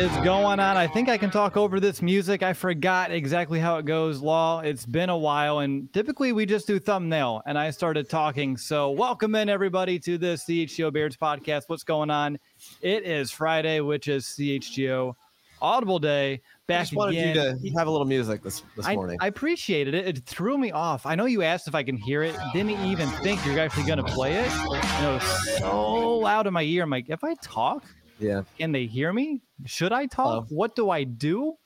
is going on? I think I can talk over this music. I forgot exactly how it goes, Law. It's been a while, and typically we just do thumbnail, and I started talking. So, welcome in everybody to this CHGO Bears podcast. What's going on? It is Friday, which is CHGO Audible Day. I just wanted again. you to have a little music this this I, morning. I appreciated it. It threw me off. I know you asked if I can hear it. Didn't even think you're actually going to play it. And it was so loud in my ear. I'm like, if I talk, yeah, can they hear me? Should I talk? What do I do?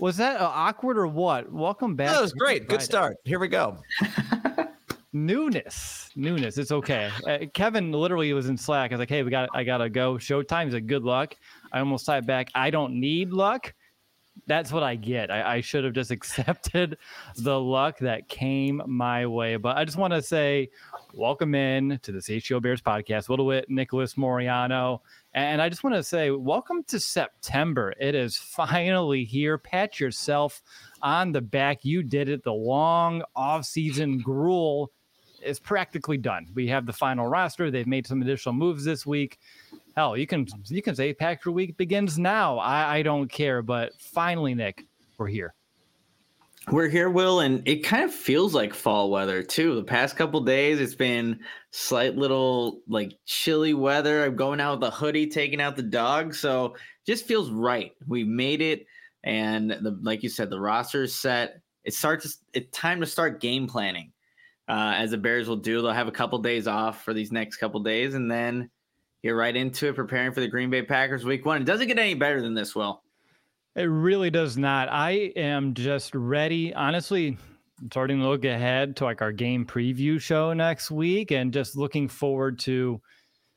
Was that uh, awkward or what? Welcome back. that was great. Good start. Here we go. Newness, newness. It's okay. Uh, Kevin literally was in Slack. I was like, "Hey, we got, I gotta go. Showtime." He's like, "Good luck." I almost typed back, "I don't need luck." That's what I get. I, I should have just accepted the luck that came my way. But I just want to say, welcome in to the CHGO Bears podcast. Little DeWitt, Nicholas Moreano, and I just want to say, welcome to September. It is finally here. Pat yourself on the back. You did it. The long off-season gruel is practically done. We have the final roster. They've made some additional moves this week. Hell, you can you can say Packer Week begins now. I, I don't care, but finally, Nick, we're here. We're here, Will, and it kind of feels like fall weather too. The past couple days, it's been slight little like chilly weather. I'm going out with a hoodie, taking out the dog, so just feels right. We made it, and the like you said, the roster is set. It starts. It's time to start game planning, uh, as the Bears will do. They'll have a couple days off for these next couple days, and then get right into it, preparing for the Green Bay Packers Week One. It doesn't get any better than this, Will. It really does not. I am just ready. Honestly, starting to look ahead to like our game preview show next week and just looking forward to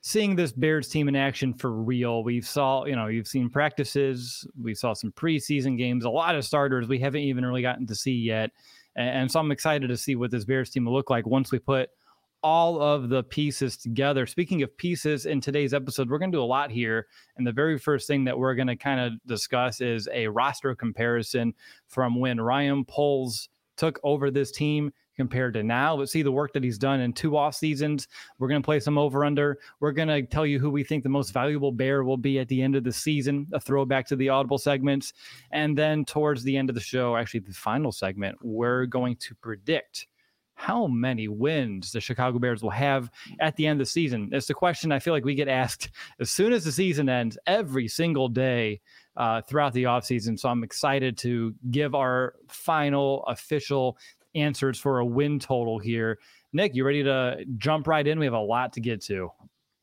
seeing this Bears team in action for real. We've saw, you know, you've seen practices, we saw some preseason games, a lot of starters we haven't even really gotten to see yet. And, so I'm excited to see what this Bears team will look like once we put all of the pieces together. Speaking of pieces, in today's episode, we're going to do a lot here. And the very first thing that we're going to kind of discuss is a roster comparison from when Ryan Poles took over this team compared to now. Let's see the work that he's done in two off seasons. We're going to play some over under. We're going to tell you who we think the most valuable bear will be at the end of the season, a throwback to the audible segments. And then towards the end of the show, actually the final segment, we're going to predict how many wins the Chicago Bears will have at the end of the season. It's the question I feel like we get asked as soon as the season ends every single day uh, throughout the offseason. So I'm excited to give our final official answers for a win total here. Nick, you ready to jump right in? We have a lot to get to.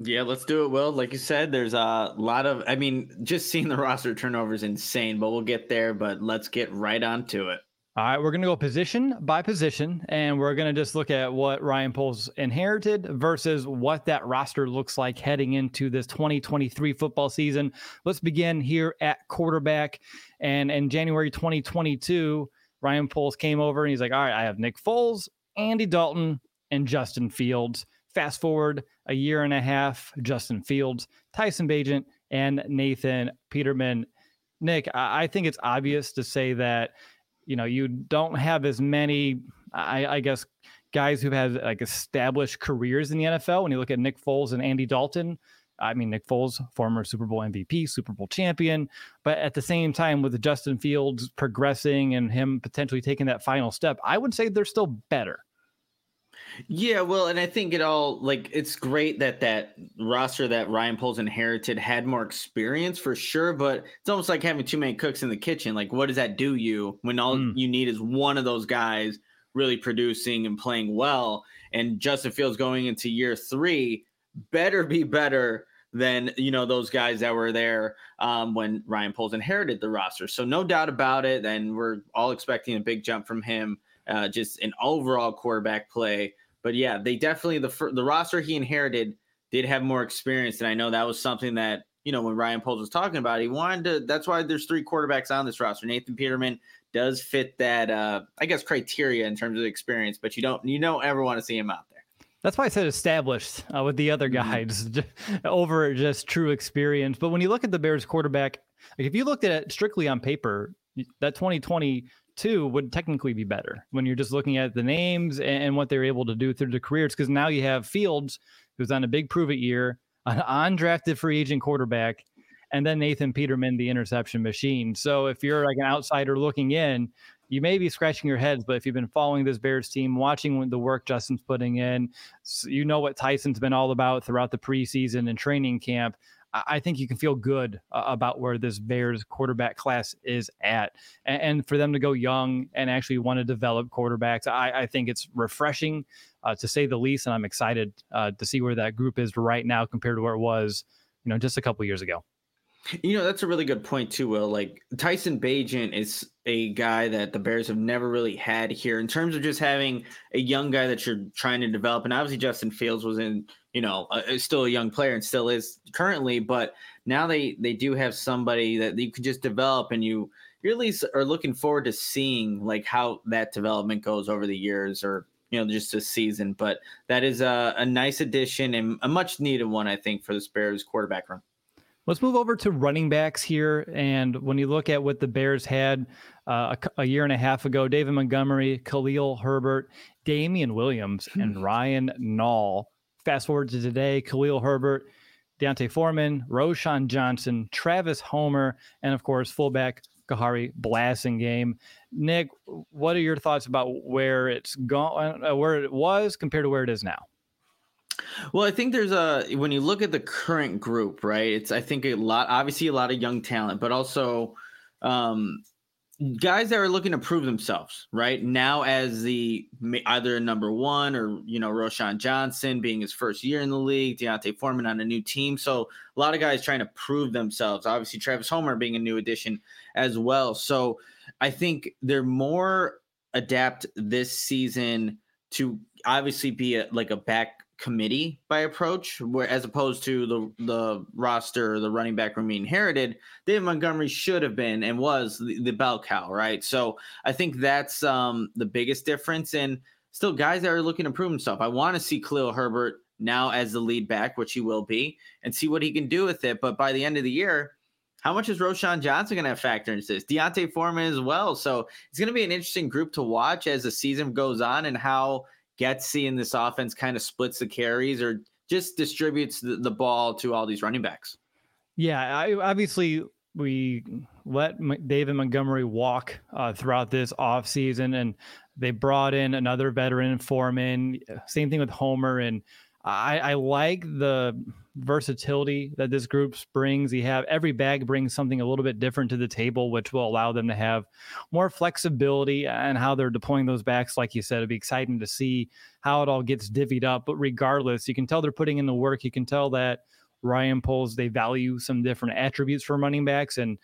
Yeah, let's do it, Will. Like you said, there's a lot of, I mean, just seeing the roster turnover is insane, but we'll get there. But let's get right on to it. All right, we're going to go position by position, and we're going to just look at what Ryan Poles inherited versus what that roster looks like heading into this 2023 football season. Let's begin here at quarterback. And in January 2022, Ryan Poles came over and he's like, All right, I have Nick Foles, Andy Dalton, and Justin Fields. Fast forward a year and a half, Justin Fields, Tyson Bagent, and Nathan Peterman. Nick, I think it's obvious to say that you know you don't have as many I, I, guess guys who've had like established careers in the NFL when you look at Nick Foles and Andy Dalton I mean, Nick Foles, former Super Bowl MVP, Super Bowl champion, but at the same time, with Justin Fields progressing and him potentially taking that final step, I would say they're still better. Yeah, well, and I think it all like it's great that that roster that Ryan Poles inherited had more experience for sure, but it's almost like having too many cooks in the kitchen. Like, what does that do you when all mm. you need is one of those guys really producing and playing well? And Justin Fields going into year three better be better than you know those guys that were there um, when Ryan Poles inherited the roster. So no doubt about it, and we're all expecting a big jump from him. Uh, just an overall quarterback play but yeah, they definitely the the roster he inherited did have more experience, and I know that was something that you know when Ryan Poles was talking about, he wanted to. That's why there's three quarterbacks on this roster. Nathan Peterman does fit that, uh, I guess, criteria in terms of experience, but you don't you don't ever want to see him out there. That's why I said established uh, with the other mm-hmm. guys mm-hmm. over just true experience. But when you look at the Bears quarterback, like if you looked at it strictly on paper, that 2020 two would technically be better when you're just looking at the names and, what they're able to do through the careers. Because now you have Fields, who's on a big prove it year, an undrafted free agent quarterback, and then Nathan Peterman, the interception machine. So if you're like an outsider looking in, you may be scratching your heads, but if you've been following this Bears team, watching the work Justin's putting in, you know what Tyson's been all about throughout the preseason and training camp. I think you can feel good uh, about where this Bears quarterback class is at. And, and, for them to go young and actually want to develop quarterbacks, I, I think it's refreshing uh, to say the least. And I'm excited uh, to see where that group is right now compared to where it was, you know, just a couple years ago. You know, that's a really good point too, Will. Like Tyson Bagent is a guy that the Bears have never really had here in terms of just having a young guy that you're trying to develop. And obviously Justin Fields was in you know, still a young player and still is currently, but now they they do have somebody that you can just develop and you you at least are looking forward to seeing like how that development goes over the years or you know just a season. But that is a, a nice addition and a much needed one, I think, for the Bears quarterback room. Let's move over to running backs here. And when you look at what the Bears had uh, a, a, year and a half ago, David Montgomery, Khalil Herbert, Damien Williams, and hmm. Ryan Nall Fast forward to today, Khalil Herbert, D'Onta Foreman, Roschon Johnson, Travis Homer, and of course, fullback Kahari Khari Blasingame. Nick, what are your thoughts about where it's gone, uh, where it was compared to where it is now? Well, I think there's a when you look at the current group, right? It's I think a lot, obviously a lot of young talent, but also um, guys that are looking to prove themselves right now as the either number one or you know Roschon Johnson being his first year in the league, D'Onta Foreman on a new team. So a lot of guys trying to prove themselves. Obviously, Travis Homer being a new addition as well. So I think they're more adapt this season to obviously be a, like a back committee by approach, where as opposed to the the roster, the running back room inherited, David Montgomery should have been and was the, the bell cow, right? So I think that's um, the biggest difference. And still, guys that are looking to prove himself. I want to see Khalil Herbert now as the lead back, which he will be, and see what he can do with it. But by the end of the year, how much is Roschon Johnson going to factor into this? D'Onta Foreman as well. So it's going to be an interesting group to watch as the season goes on and how Getsy in this offense kind of splits the carries or just distributes the, the ball to all these running backs. Yeah, I, obviously we let David Montgomery walk uh, throughout this offseason and they brought in another veteran Foreman. Same thing with Homer and I, I like the versatility that this group brings. You have every bag brings something a little bit different to the table, which will allow them to have more flexibility and how they're deploying those backs. Like you said, it'd be exciting to see how it all gets divvied up. But regardless, you can tell they're putting in the work. You can tell that Ryan Poles they value some different attributes for running backs and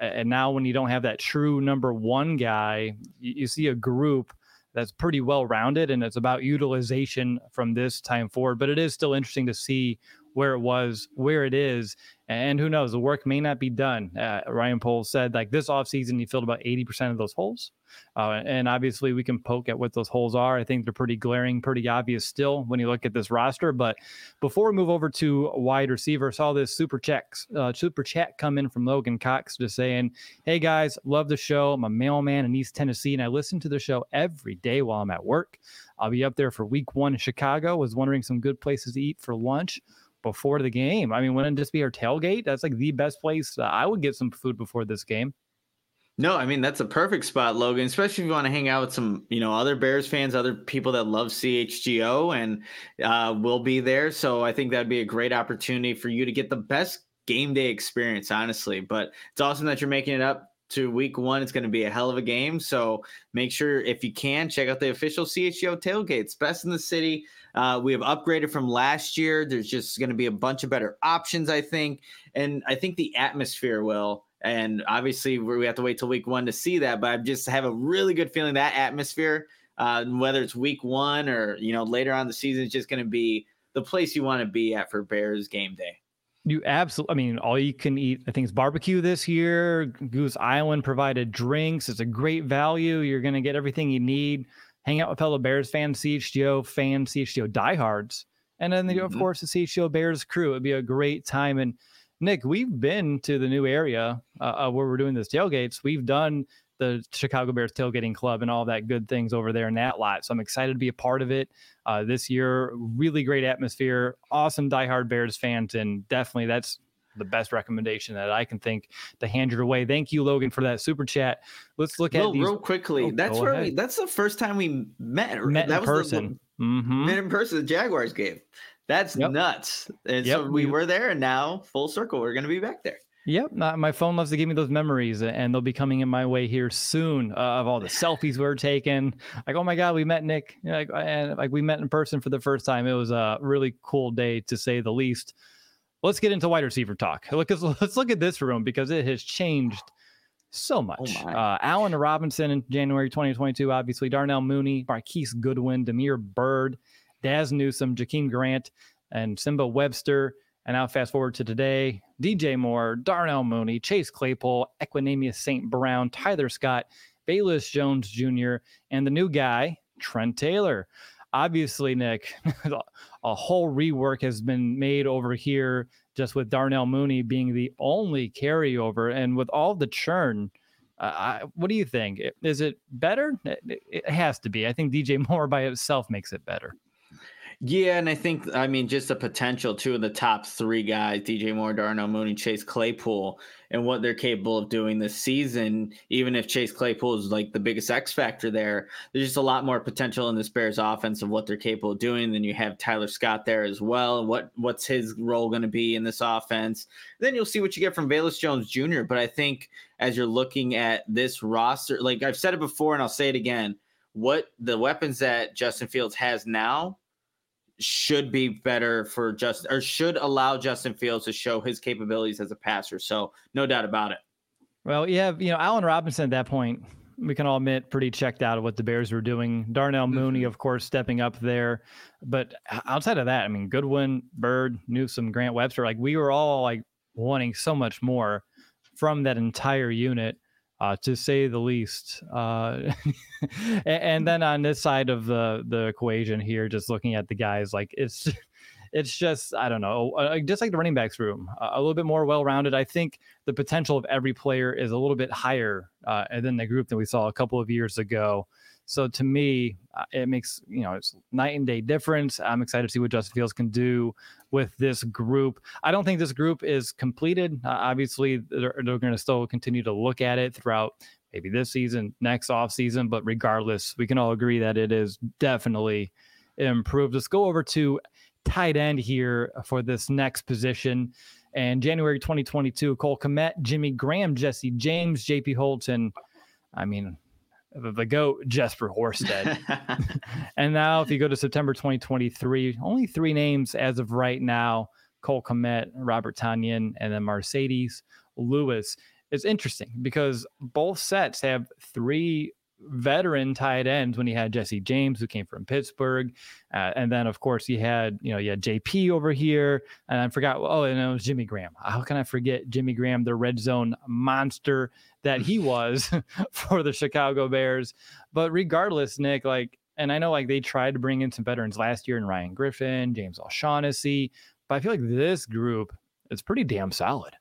and now when you don't have that true number one guy, you, you see a group that's pretty well rounded and it's about utilization from this time forward. But it is still interesting to see where it was, where it is, and who knows, the work may not be done. Uh, Ryan Poles said like this offseason, he filled about 80% of those holes. Uh, and obviously, we can poke at what those holes are. I think they're pretty glaring, pretty obvious still when you look at this roster. But before we move over to wide receiver, saw this super checks, uh, super chat come in from Logan Cox just saying, Hey guys, love the show. I'm a mailman in East Tennessee, and I listen to the show every day while I'm at work. I'll be up there for week one in Chicago. Was wondering some good places to eat for lunch before the game. I mean, wouldn't just be our tailgate? That's like the best place. Uh, I would get some food before this game. No, I mean that's a perfect spot, Logan. Especially if you want to hang out with some, you know, other Bears fans, other people that love CHGO, and uh, will be there. So I think that'd be a great opportunity for you to get the best game day experience, honestly. But it's awesome that you're making it up to week one. It's going to be a hell of a game. So make sure if you can check out the official CHGO tailgates, best in the city. Uh, we have upgraded from last year. There's just going to be a bunch of better options, I think, and I think the atmosphere will and obviously, we have to wait till week one to see that. But I just have a really good feeling that atmosphere, uh, whether it's week one or you know later on the season, is just going to be the place you want to be at for Bears game day. You absolutely, I mean, all you can eat, I think, it's barbecue this year. Goose Island provided drinks. It's a great value. You're going to get everything you need. Hang out with fellow Bears fans, CHGO fans, CHGO diehards. And then, mm-hmm. of course, the CHGO Bears crew. It'd be a great time. And Nick, we've been to the new area uh, uh, where we're doing this tailgates. We've done the Chicago Bears tailgating club and all that good things over there in that lot. So I'm excited to be a part of it uh, this year. Really great atmosphere, awesome diehard Bears fans, and definitely that's the best recommendation that I can think to hand your way. Thank you, Logan, for that super chat. Let's look at these real quickly. Oh, that's where ahead. we. That's the first time we met. Met that was in person. The, mm-hmm. Met in person. The Jaguars game. That's yep. nuts. And yep. so we were there, and now full circle, we're going to be back there. Yep, my phone loves to give me those memories, and they'll be coming in my way here soon uh, of all the selfies we are taking. Like, oh my god, we met Nick, like, and like we met in person for the first time. It was a really cool day to say the least. Let's get into wide receiver talk. Look, let's look at this room because it has changed so much. Oh uh, Allen Robinson in January 2022, obviously Darnell Mooney, Marquise Goodwin, Damiere Byrd, Dazz Newsome, Jakeem Grant, and Nsimba Webster. And now fast forward to today, DJ Moore, Darnell Mooney, Chase Claypool, Equanimeous St. Brown, Tyler Scott, Velus Jones Jr., and the new guy, Trent Taylor. Obviously, Nick, a whole rework has been made over here just with Darnell Mooney being the only carryover. And with all the churn, uh, I, what do you think? Is it better? It, it has to be. I think DJ Moore by itself makes it better. Yeah, and I think I mean just the potential two of the top three guys, DJ Moore, Darnell Mooney, Chase Claypool, and what they're capable of doing this season. Even if Chase Claypool is like the biggest X factor there, there's just a lot more potential in this Bears offense of what they're capable of doing. Then you have Tyler Scott there as well. What what's his role going to be in this offense? Then you'll see what you get from Velus Jones Jr. But I think as you're looking at this roster, like I've said it before and I'll say it again, what the weapons that Justin Fields has now should be better for Justin or should allow Justin Fields to show his capabilities as a passer. So no doubt about it. Well, yeah, you know, Allen Robinson at that point, we can all admit pretty checked out of what the Bears were doing. Darnell Mooney, mm-hmm. of course, stepping up there. But outside of that, I mean, Goodwin, Byrd, Newsome, Grant Webster, like we were all like wanting so much more from that entire unit uh, to say the least. Uh, and, then on this side of the the equation here, just looking at the guys, like it's it's just I don't know, uh, just like the running backs room, a little bit more well rounded. I think the potential of every player is a little bit higher uh, than the group that we saw a couple of years ago. So to me, uh, it makes you know it's night and day difference. I'm excited to see what Justin Fields can do with this group. I don't think this group is completed. Uh, obviously, they're, they're going to still continue to look at it throughout maybe this season, next off season. But regardless, we can all agree that it is definitely improved. Let's go over to tight end here for this next position. And January 2022, Cole Kmet, Jimmy Graham, Jesse James, JP Holtz. I mean, the, goat Jesper Horsted. and now, if you go to September 2023, only three names as of right now: Cole Kmet, Robert Tonyan, and then Marcedes Lewis. It's interesting because both sets have three veteran tight ends when he had Jesse James, who came from Pittsburgh. Uh, and then, of course, he had, you know, you had JP over here. And I forgot, oh, and it was Jimmy Graham. How can I forget Jimmy Graham, the red zone monster that he was for the Chicago Bears? But regardless, Nick, like, and I know like they tried to bring in some veterans last year in Ryan Griffin, James O'Shaughnessy, but I feel like this group is pretty damn solid.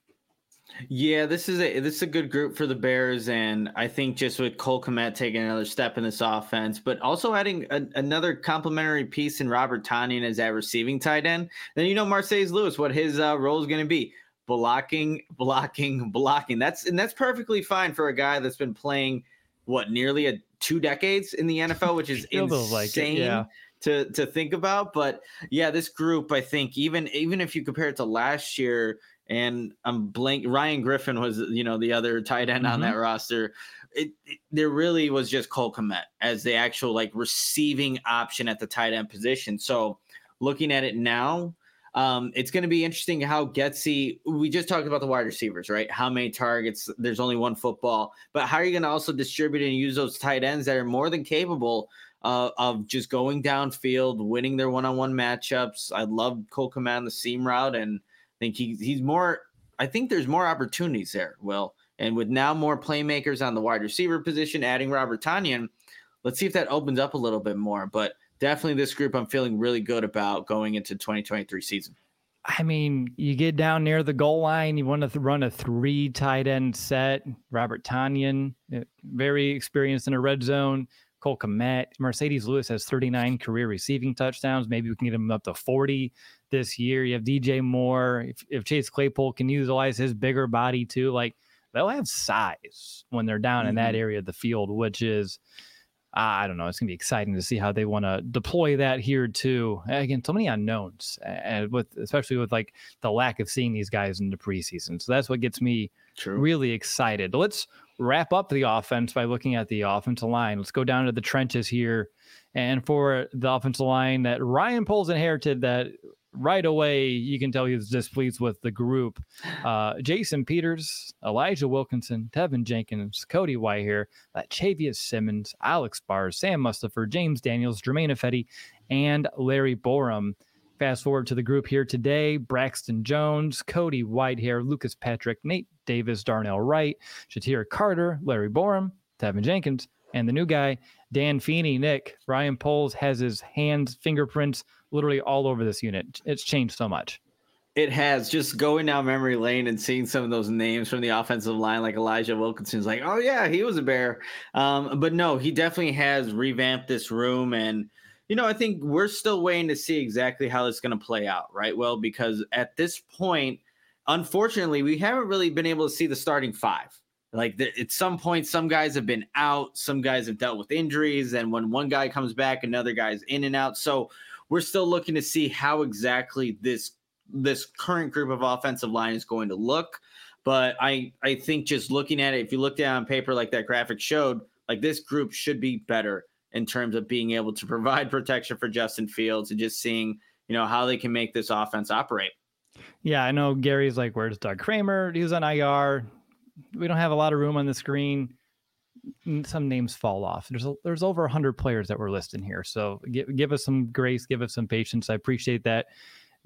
Yeah, this is a this is a good group for the Bears, and I think just with Cole Kmet taking another step in this offense, but also adding a, another complementary piece in Robert Tonyan as that receiving tight end. Then you know Marcedes Lewis, what his uh, role is going to be blocking, blocking, blocking. That's and that's perfectly fine for a guy that's been playing what nearly a two decades in the NFL, which is insane like it, yeah. to to think about. But yeah, this group, I think, even even if you compare it to last year and I'm blank. Ryan Griffin was, you know, the other tight end mm-hmm. on that roster. It, it, there really was just Cole Kmet as the actual like receiving option at the tight end position. So looking at it now, um, it's going to be interesting how Getsy. We just talked about the wide receivers, right? How many targets? There's only one football, but how are you going to also distribute and use those tight ends that are more than capable uh, of just going downfield, winning their one-on-one matchups? I love Cole on the seam route and think he's he's more. I think there's more opportunities there. Will and with now more playmakers on the wide receiver position, adding Robert Tonyan, let's see if that opens up a little bit more. But definitely this group, I'm feeling really good about going into 2023 season. I mean, you get down near the goal line, you want to run a three tight end set. Robert Tonyan, eh, very experienced in a red zone. Cole Kmet, Marcedes Lewis has 39 career receiving touchdowns. Maybe we can get him up to 40 this year. You have DJ Moore. If, if Chase Claypool can utilize his bigger body too, like they'll have size when they're down mm-hmm. in that mm-hmm. area of the field, which is, uh, I don't know. It's gonna be exciting to see how they want to deploy that here too. Again, so many unknowns, and with especially with like the lack of seeing these guys in the preseason. So that's what gets me True. really excited. Let's wrap up the offense by looking at the offensive line. Let's go down to the trenches here. And for the offensive line that Ryan Poles inherited, that right away you can tell he was displeased with the group. Uh, Jason Peters, Elijah Wilkinson, Teven Jenkins, Cody Whitehair, Chavius Simmons, Alex Barr, Sam Mustipher, James Daniels, Germain Ifedi, and Larry Borom. Fast forward to the group here today Braxton Jones, Cody Whitehair, Lucas Patrick, Nate Davis, Darnell Wright, Shatira Carter, Larry Borom, Teven Jenkins, and the new guy, Dan Feeney. Nick, Ryan Poles has his hands, fingerprints literally all over this unit. It's changed so much. It has just going down memory lane and seeing some of those names from the offensive line, like Elijah Wilkinson's like, oh yeah, he was a bear. Um, but no, he definitely has revamped this room. And, you know, I think we're still waiting to see exactly how it's going to play out, right? Well, because at this point, unfortunately, we haven't really been able to see the starting five. Like the, at some point, some guys have been out, some guys have dealt with injuries, and when one guy comes back, another guy's in and out. So we're still looking to see how exactly this this current group of offensive line is going to look. But I I think just looking at it, if you look down on paper like that graphic showed, like this group should be better in terms of being able to provide protection for Justin Fields and just seeing you know how they can make this offense operate. Yeah, I know Gary's like, where's Doug Kramer? He's on IR. We don't have a lot of room on the screen some names fall off. There's a, there's over 100 players that were listed here. So give, give us some grace, give us some patience. I appreciate that.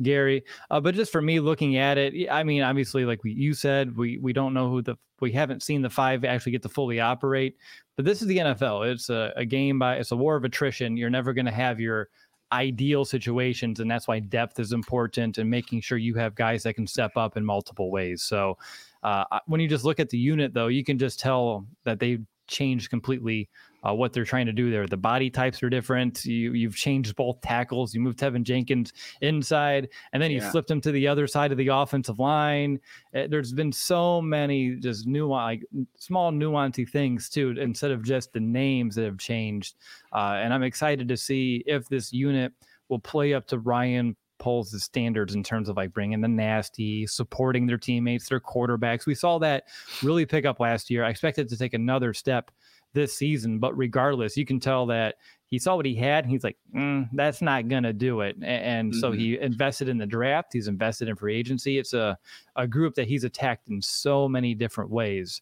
Gary. Uh, but just for me looking at it, I mean, obviously, like you said, we we don't know who the we haven't seen the five actually get to fully operate. But this is the NFL. It's a, a game by it's a war of attrition. You're never going to have your ideal situations, and that's why depth is important and making sure you have guys that can step up in multiple ways. So. Uh, when you just look at the unit, though, you can just tell that they've changed completely uh, what they're trying to do there. The body types are different. You you've changed both tackles. You moved Teven Jenkins inside, and then you yeah. flipped him to the other side of the offensive line. Uh, there's been so many just new like small nuancy things too, instead of just the names that have changed. Uh, and I'm excited to see if this unit will play up to Ryan Poles the standards in terms of like bringing the nasty, supporting their teammates, their quarterbacks. We saw that really pick up last year. I expect it to take another step this season, but regardless, you can tell that he saw what he had and he's like, mm, that's not going to do it. And, mm-hmm. so he invested in the draft. He's invested in free agency. It's a, a group that he's attacked in so many different ways.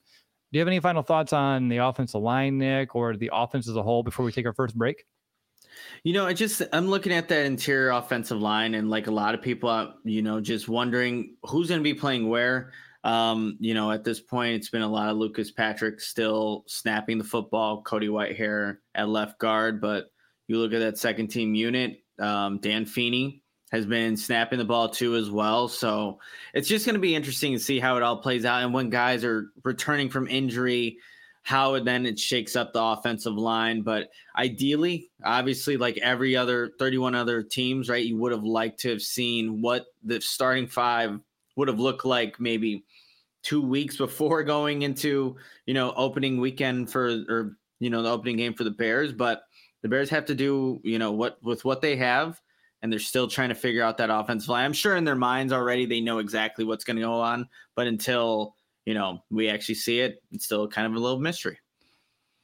Do you have any final thoughts on the offensive line, Nick, or the offense as a whole before we take our first break? You know, I just I'm looking at that interior offensive line, and like a lot of people, uh, you know, just wondering who's going to be playing where. Um, you know, at this point, it's been a lot of Lucas Patrick still snapping the football, Cody Whitehair at left guard, but you look at that second team unit, um, Dan Feeney has been snapping the ball too as well. So it's just going to be interesting to see how it all plays out. And when guys are returning from injury, how it then it shakes up the offensive line. But ideally, obviously, like every other 31 other teams, right, you would have liked to have seen what the starting five would have looked like maybe two weeks before going into, you know, opening weekend for or you know, the opening game for the Bears. But the Bears have to do, you know, what with what they have and they're still trying to figure out that offensive line. I'm sure in their minds already they know exactly what's going to go on, but until you know we actually see it, it's still kind of a little mystery.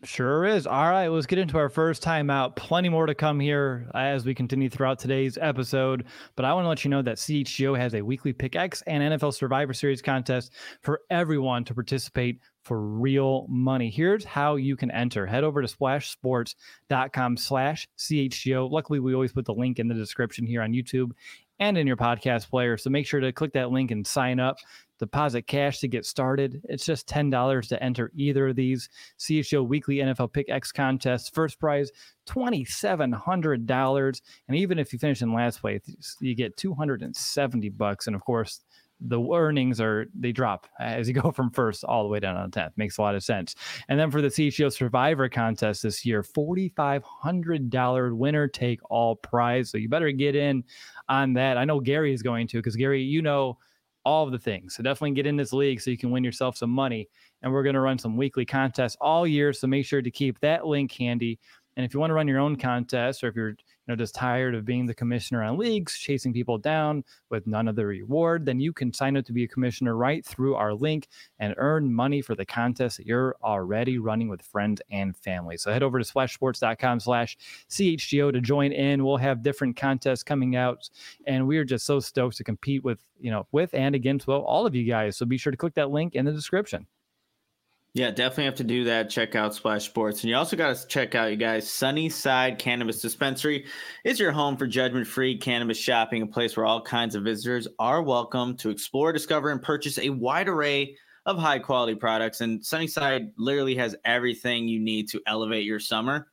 Sure is. All right, let's get into our first timeout. Plenty more to come here as we continue throughout today's episode. But I want to let you know that CHGO has a weekly Pick X and NFL Survivor Series contest for everyone to participate for real money. Here's how you can enter. Head over to splashsports.com slash CHGO. Luckily, we always put the link in the description here on YouTube and in your podcast player. So make sure to click that link and sign up deposit cash to get started. It's just $10 to enter either of these CHGO Weekly NFL Pick X contests. First prize, $2,700. And even if you finish in last place, you get 270 bucks. And of course, the earnings are they drop as you go from first all the way down to 10th makes a lot of sense and then for the CHGO survivor contest this year $4500 winner take all prize so you better get in on that i know gary is going to because gary you know all of the things. So definitely get in this league so you can win yourself some money. And we're going to run some weekly contests all year. So make sure to keep that link handy. And if you want to run your own contest, or if you're you know just tired of being the commissioner on leagues, chasing people down with none of the reward, then you can sign up to be a commissioner right through our link and earn money for the contest that you're already running with friends and family. So head over to splashsports.com slash CHGO to join in. We'll have different contests coming out, and we are just so stoked to compete with, you know, with and against well, all of you guys. So be sure to click that link in the description. Yeah, definitely have to do that. Check out Splash Sports. And you also got to check out, you guys, Sunnyside Cannabis Dispensary is your home for judgment free cannabis shopping, a place where all kinds of visitors are welcome to explore, discover, and purchase a wide array of high quality products. And Sunnyside literally has everything you need to elevate your summer.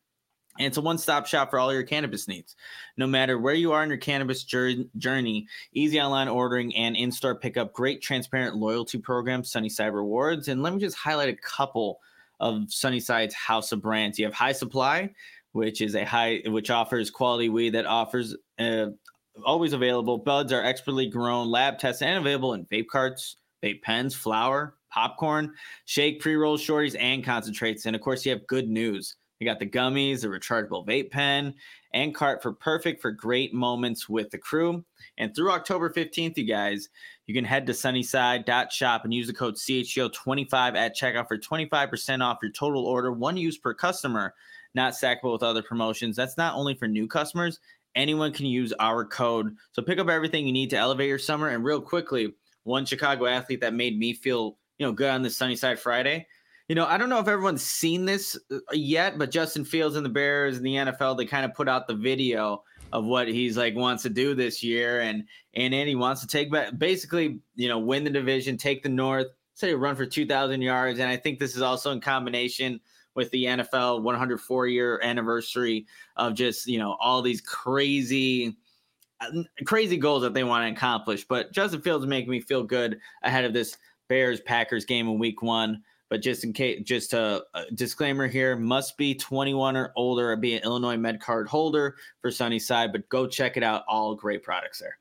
And it's a one stop shop for all your cannabis needs. No matter where you are in your cannabis journey, easy online ordering and in store pickup, great transparent loyalty program, Sunnyside Rewards. And let me just highlight a couple of Sunnyside's house of brands. You have High Supply, which is a high, which offers quality weed that offers uh, always available. Buds are expertly grown, lab tested, and available in vape carts, vape pens, flour, popcorn, shake, pre rolls, shorties, and concentrates. And of course, you have good news. You got the gummies, the rechargeable vape pen, and cart for perfect for great moments with the crew. And through October 15th, you guys, you can head to sunnyside.shop and use the code CHGO25 at checkout for 25% off your total order, one use per customer, not stackable with other promotions. That's not only for new customers, anyone can use our code. So pick up everything you need to elevate your summer. And real quickly, one Chicago athlete that made me feel, you know, good on this Sunnyside Friday you know, I don't know if everyone's seen this uh, yet, but Justin Fields and the Bears and the NFL, they kind of put out the video of what he's like wants to do this year. And and he wants to take back basically, you know, win the division, take the North, say run for 2,000 yards. And I think this is also in combination with the NFL 104 year anniversary of just, you know, all these crazy uh, crazy goals that they want to accomplish. But Justin Fields making me feel good ahead of this Bears Packers game in week one. But just in case, just a, a, disclaimer here: must be 21 or older, or be an Illinois Med Card holder for Sunnyside. But go check it out; all great products there.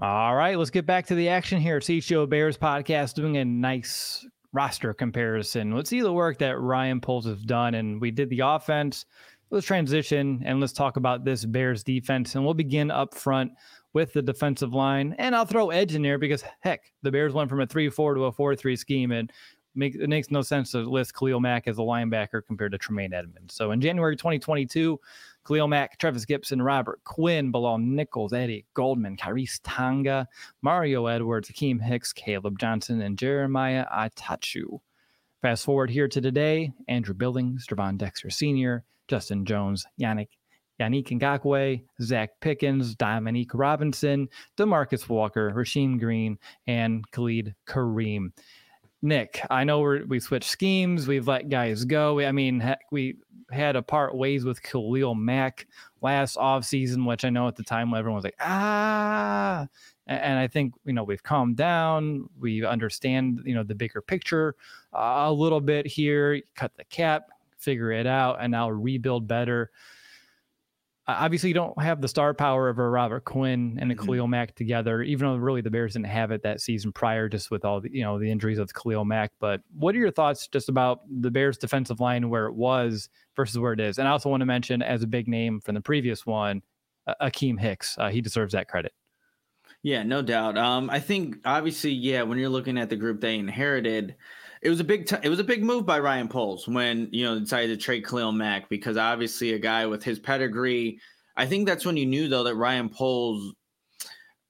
All right, let's get back to the action here. CHGO Bears podcast doing a nice roster comparison. Let's see the work that Ryan Poles has done, and we did the offense. Let's transition and let's talk about this Bears defense, and we'll begin up front with the defensive line. And I'll throw edge in there because heck, the Bears went from a 3 4 to a 4 3 scheme. And make, it makes no sense to list Khalil Mack as a linebacker compared to Tremaine Edmunds. So in January 2022, Khalil Mack, Trevis Gipson, Robert Quinn, Bilal Nichols, Eddie Goldman, Khyiris Tonga, Mario Edwards, Akiem Hicks, Caleb Johnson, and Jeremiah Attaochu. Fast forward here to today, Andrew Billings, Gervon Dexter Sr., Justin Jones, Yannick Yannick Ngakoue, Zacch Pickens, Dominique Robinson, Demarcus Walker, Rasheem Green, and Khalid Kareem Nick, I know we're, we switched schemes. We've let guys go. I mean, heck, we had to part ways with Khalil Mack last offseason, which I know at the time everyone was like, ah. And I think, you know, we've calmed down. We understand, you know, the bigger picture uh, a little bit here, cut the cap, figure it out, and now rebuild better obviously you don't have the star power of a Robert Quinn and a mm-hmm. Khalil Mack together, even though really the Bears didn't have it that season prior, just with all the you know the injuries of Khalil Mack. But what are your thoughts just about the Bears defensive line where it was versus where it is? And I also want to mention as a big name from the previous one, Akiem Hicks. Uh, he deserves that credit. Yeah, no doubt. Um, I think obviously, yeah, when you're looking at the group they inherited, it was a big t- it was a big move by Ryan Poles when you know decided to trade Khalil Mack because obviously a guy with his pedigree. I think that's when you knew though that Ryan Poles,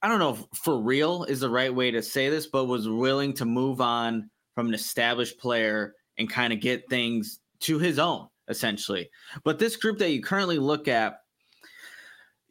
I don't know if for real is the right way to say this, but was willing to move on from an established player and kind of get things to his own essentially. But this group that you currently look at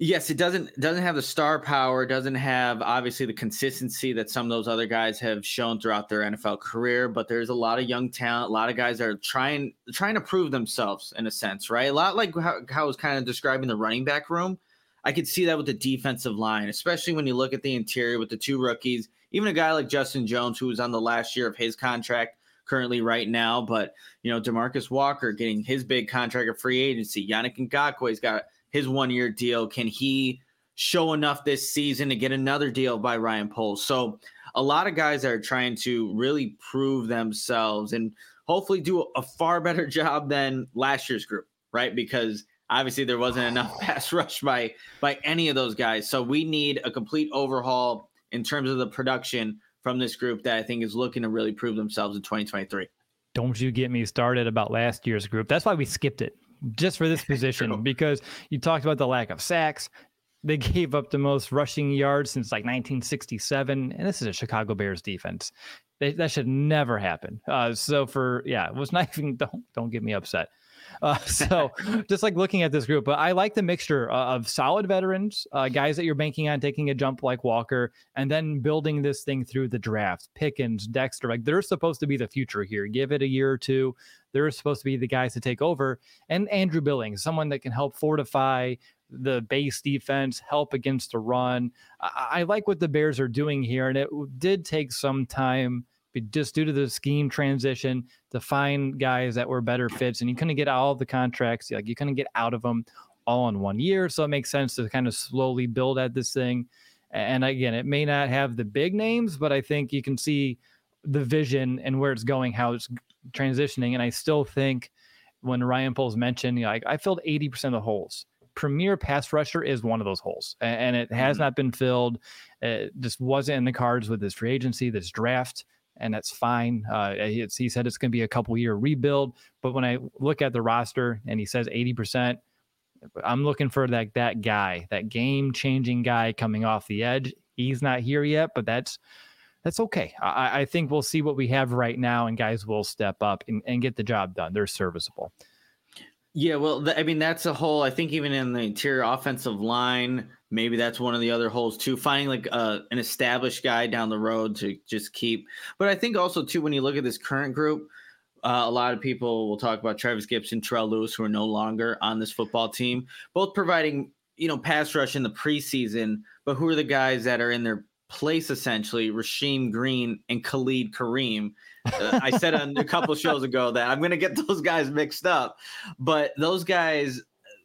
Yes, it doesn't doesn't have the star power, doesn't have obviously the consistency that some of those other guys have shown throughout their NFL career, but there's a lot of young talent, a lot of guys that are trying trying to prove themselves in a sense, right? A lot like how, how I was kind of describing the running back room. I could see that with the defensive line, especially when you look at the interior with the two rookies, even a guy like Justin Jones who was on the last year of his contract currently right now, but you know, Demarcus Walker getting his big contract of free agency. Yannick Ngakoue's got his one year deal? Can he show enough this season to get another deal by Ryan Poles? So a lot of guys are trying to really prove themselves and hopefully do a far better job than last year's group, right? Because obviously there wasn't enough pass rush by by any of those guys. So we need a complete overhaul in terms of the production from this group that I think is looking to really prove themselves in 2023. Don't you get me started about last year's group. That's why we skipped it just for this position because you talked about the lack of sacks. They gave up the most rushing yards since like 1967, and this is a Chicago Bears defense. They, that should never happen. Uh, so for yeah, it was not even. Don't don't get me upset. Uh, so just like looking at this group, but I like the mixture of solid veterans, uh, guys that you're banking on taking a jump like Walker, and then building this thing through the draft. Pickens, Dexter, like they're supposed to be the future here. Give it a year or two. They're supposed to be the guys to take over. And Andrew Billings, someone that can help fortify the base defense, help against the run. I, I like what the Bears are doing here, and it did take some time just due to the scheme transition to find guys that were better fits and you couldn't get all the contracts like you couldn't get out of them all in one year so it makes sense to kind of slowly build at this thing. And again it may not have the big names but i think you can see the vision and where it's going how it's transitioning and i still think when ryan poles mentioned you know, I, I filled 80% of the holes. Premier pass rusher is one of those holes and it has mm-hmm. not been filled. It just wasn't in the cards with this free agency this draft and that's fine. Uh, he said it's going to be a couple year rebuild, but when I look at the roster and he says 80%, I'm looking for that that guy, that game changing guy coming off the edge. He's not here yet, but that's that's okay. I, I think we'll see what we have right now, and guys will step up and, and get the job done. They're serviceable. Yeah, well, I mean, that's a whole. I think even in the interior offensive line, maybe that's one of the other holes too. Finding like uh, an established guy down the road to just keep. But I think also too, when you look at this current group, uh, a lot of people will talk about Travis Gipson, Terrell Lewis, who are no longer on this football team, both providing you know pass rush in the preseason. But who are the guys that are in their place essentially? Rasheem Green and Khalid Kareem uh, I said on a couple shows ago that I'm going to get those guys mixed up, but those guys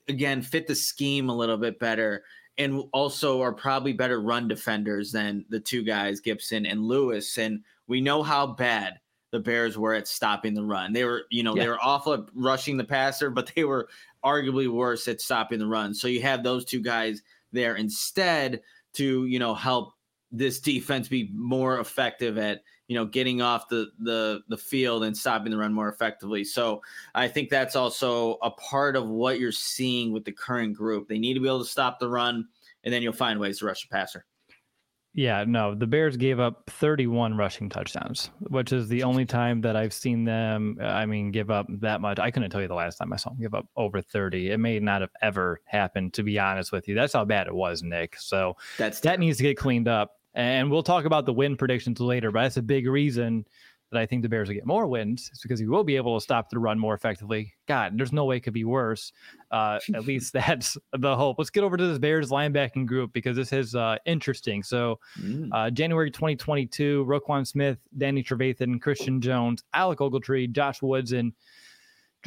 again fit the scheme a little bit better and also are probably better run defenders than the two guys Gipson and Lewis and we know how bad the Bears were at stopping the run. They were, you know, yeah. they were awful at rushing the passer, but they were arguably worse at stopping the run. So you have those two guys there instead to, you know, help this defense be more effective at you know getting off the the the field and stopping the run more effectively. So I think that's also a part of what you're seeing with the current group. They need to be able to stop the run, and then you'll find ways to rush the passer. Yeah, no, the Bears gave up 31 rushing touchdowns, which is the only time that I've seen them. I mean, give up that much. I couldn't tell you the last time I saw them give up over 30. It may not have ever happened, to be honest with you. That's how bad it was, Nick. So that's that needs to get cleaned up. And we'll talk about the win predictions later, but that's a big reason that I think the Bears will get more wins is because he will be able to stop the run more effectively. God, there's no way it could be worse. Uh, at least that's the hope. Let's get over to this Bears linebacking group because this is uh, interesting. So, mm. uh, January 2022, Roquan Smith, Danny Trevathan, Christian Jones, Alec Ogletree, Josh Woods, and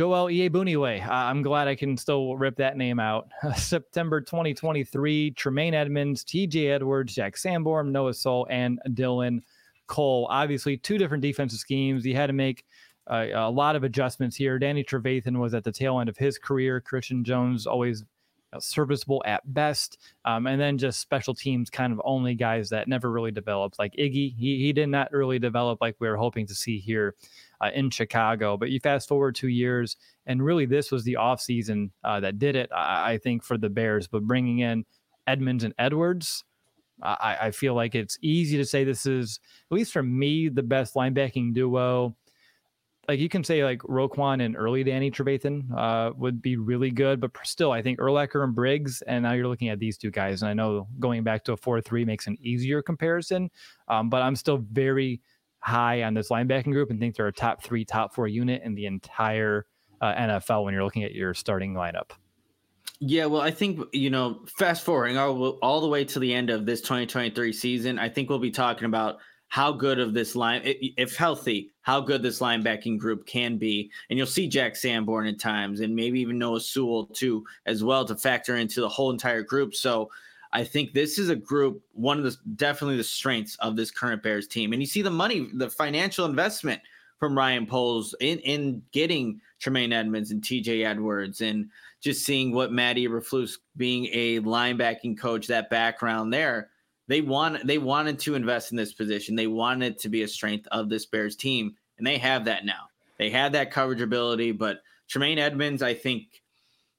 Joel Iyiegbuniwe. Uh, I'm glad I can still rip that name out. September 2023, Tremaine Edmunds, TJ Edwards, Jack Sanborn, Noah Sewell, and Dylan Cole. Obviously, two different defensive schemes. He had to make uh, a lot of adjustments here. Danny Trevathan was at the tail end of his career. Christian Jones always serviceable at best. Um, and then just special teams kind of only guys that never really developed. Like Iggy, he, he did not really develop like we were hoping to see here uh, in Chicago. But you fast forward two years, and really this was the offseason uh, that did it, I, I, think, for the Bears. But bringing in Edmunds and Edwards, I, I feel like it's easy to say this is, at least for me, the best linebacking duo like you can say like Roquan and early Danny Trevathan uh, would be really good, but still, I think Urlacher and Briggs, and now you're looking at these two guys. And I know going back to a 4 3 makes an easier comparison, um, but I'm still very high on this linebacking group and think they're a top three, top four unit in the entire uh, NFL when you're looking at your starting lineup. Yeah, well, I think you know, fast forwarding all, all the way to the end of this 2023 season, I think we'll be talking about how good of this line, if healthy, how good this linebacking group can be, and you'll see Jack Sanborn at times, and maybe even Noah Sewell too, as well, to factor into the whole entire group. So I think this is a group, one of the definitely the strengths of this current Bears team. And you see the money, the financial investment from Ryan Poles in, in getting Tremaine Edmunds and TJ Edwards and just seeing what Matt Eberflus being a linebacking coach, that background there. They want they wanted to invest in this position. They wanted to be a strength of this Bears team, and they have that now. They had that coverage ability, but Tremaine Edmunds, I think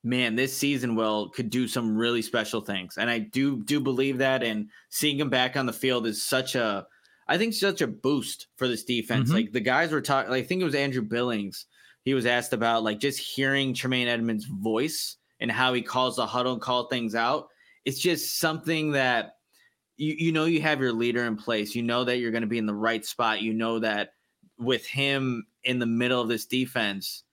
man, this season will could do some really special things, and I do do believe that. And seeing him back on the field is such a, I think, such a boost for this defense. Mm-hmm. Like the guys were talking, like, I think it was Andrew Billings. He was asked about like just hearing Tremaine Edmunds' voice and how he calls the huddle and call things out. It's just something that you you know you have your leader in place. You know that you're going to be in the right spot. You know that with him in the middle of this defense,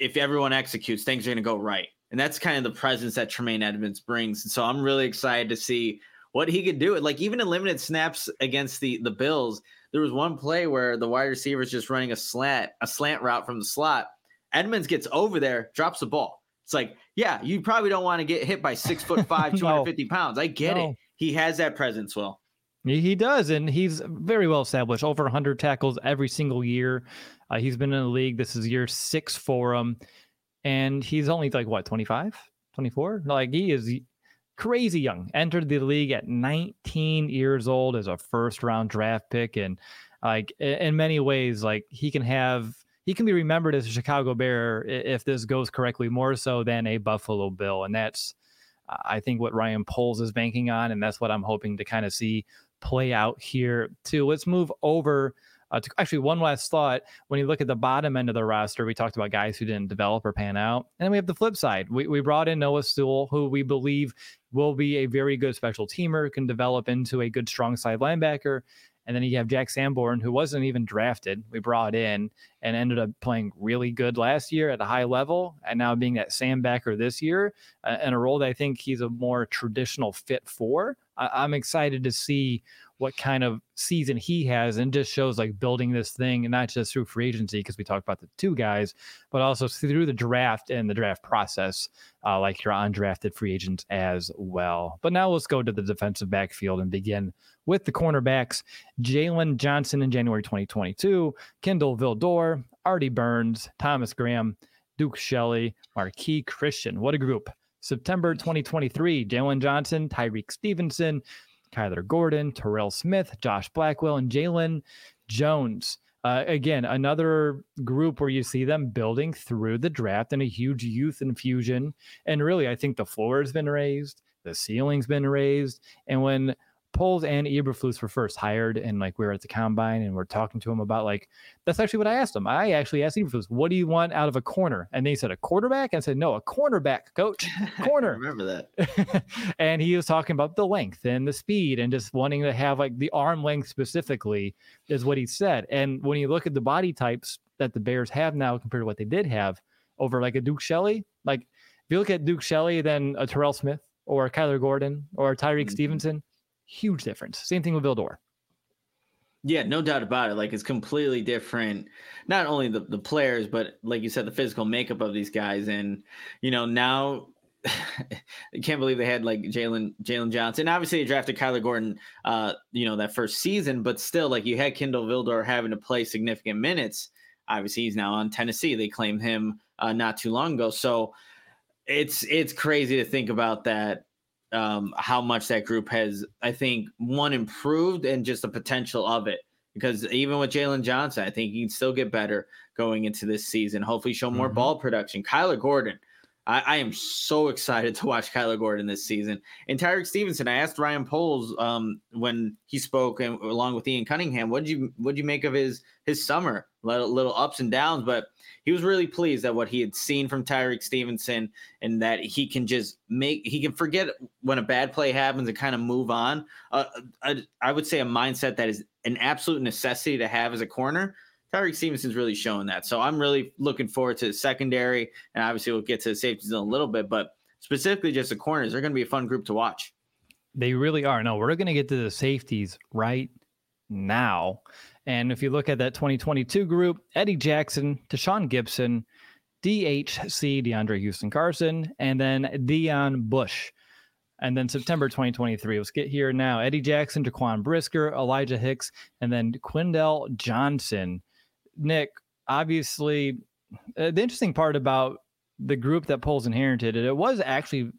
if everyone executes, things are going to go right. And that's kind of the presence that Tremaine Edmunds brings. And so I'm really excited to see what he could do. Like even in limited snaps against the the Bills, there was one play where the wide receiver is just running a slant a slant route from the slot. Edmunds gets over there, drops the ball. It's like, yeah, you probably don't want to get hit by six foot five, 250 no. pounds. I get no. it. He has that presence, Will. He does, and he's very well established. Over 100 tackles every single year. Uh, he's been in the league. This is year six for him, and he's only like what 25, 24. Like he is crazy young. Entered the league at 19 years old as a first round draft pick, and like in many ways, like he can have he can be remembered as a Chicago Bear if this goes correctly, more so than a Buffalo Bill, and that's I think what Ryan Poles is banking on, and that's what I'm hoping to kind of see play out here too. Let's move over uh, to actually one last thought. When you look at the bottom end of the roster, we talked about guys who didn't develop or pan out, and then we have the flip side. We we brought in Noah Sewell, who we believe will be a very good special teamer, can develop into a good strong side linebacker. And then you have Jack Sanborn, who wasn't even drafted. We brought in and ended up playing really good last year at a high level, and now being that Sam backer this year uh, in a role that I think he's a more traditional fit for. I- I'm excited to see what kind of season he has and just shows like building this thing and not just through free agency because we talked about the two guys but also through the draft and the draft process uh, like your undrafted free agents as well but now let's go to the defensive backfield and begin with the cornerbacks Jaylon johnson in january 2022 Kindle vildor artie burns thomas graham duke shelley marqui christian what a group September 2023, Jaylon Johnson, Tyrique Stevenson, Kyler Gordon, Terrell Smith, Josh Blackwell, and Jaylon Jones. Uh, again, another group where you see them building through the draft and a huge youth infusion. And really, I think the floor has been raised, the ceiling's been raised. And when Poles and Eberflus were first hired, and like we were at the combine and we're talking to him about like that's actually what I asked him. I actually asked Eberflus, "What do you want out of a corner?" And they said a quarterback. I said, "No, a cornerback, coach, corner." remember that. and he was talking about the length and the speed and just wanting to have like the arm length specifically is what he said. And when you look at the body types that the Bears have now compared to what they did have over like a Duke Shelley, like if you look at Duke Shelley, then a Terrell Smith or Kyler Gordon or Tyrique Mhm. Stevenson, huge difference. Same thing with Vildor. Yeah, no doubt about it. Like it's completely different. Not only the, the players, but like you said, the physical makeup of these guys. And you know, now I can't believe they had like Jaylon Jaylon Johnson. Obviously, they drafted Kyler Gordon, uh, you know, that first season, but still, like you had Kindle Vildor having to play significant minutes. Obviously, he's now on Tennessee. They claimed him uh, not too long ago. So it's it's crazy to think about that um, how much that group has, I think, one improved and just the potential of it. Because even with Jaylon Johnson, I think he can still get better going into this season. Hopefully, show more Mhm. ball production. Kyler Gordon, I, I am so excited to watch Kyler Gordon this season. And Tyrique Stevenson, I asked Ryan Poles um, when he spoke and along with Ian Cunningham, what did you what you make of his his summer? Little, little ups and downs, but he was really pleased at what he had seen from Tyrique Stevenson and that he can just make he can forget when a bad play happens and kind of move on. Uh, I, I would say a mindset that is an absolute necessity to have as a corner. Tyrique Stevenson's really showing that. So I'm really looking forward to the secondary, and obviously we'll get to the safeties in a little bit, but specifically just the corners, they're going to be a fun group to watch. They really are. No, we're going to get to the safeties right now. And if you look at that 2022 group, Eddie Jackson, Tashaun Gipson, DHC, DeAndre Houston Carson, and then Deon Bush. And then September 2023, let's get here now. Eddie Jackson, Jaquan Brisker, Elijah Hicks, and then Quindell Johnson. Nick, obviously, uh, the interesting part about the group that Poles inherited, it was actually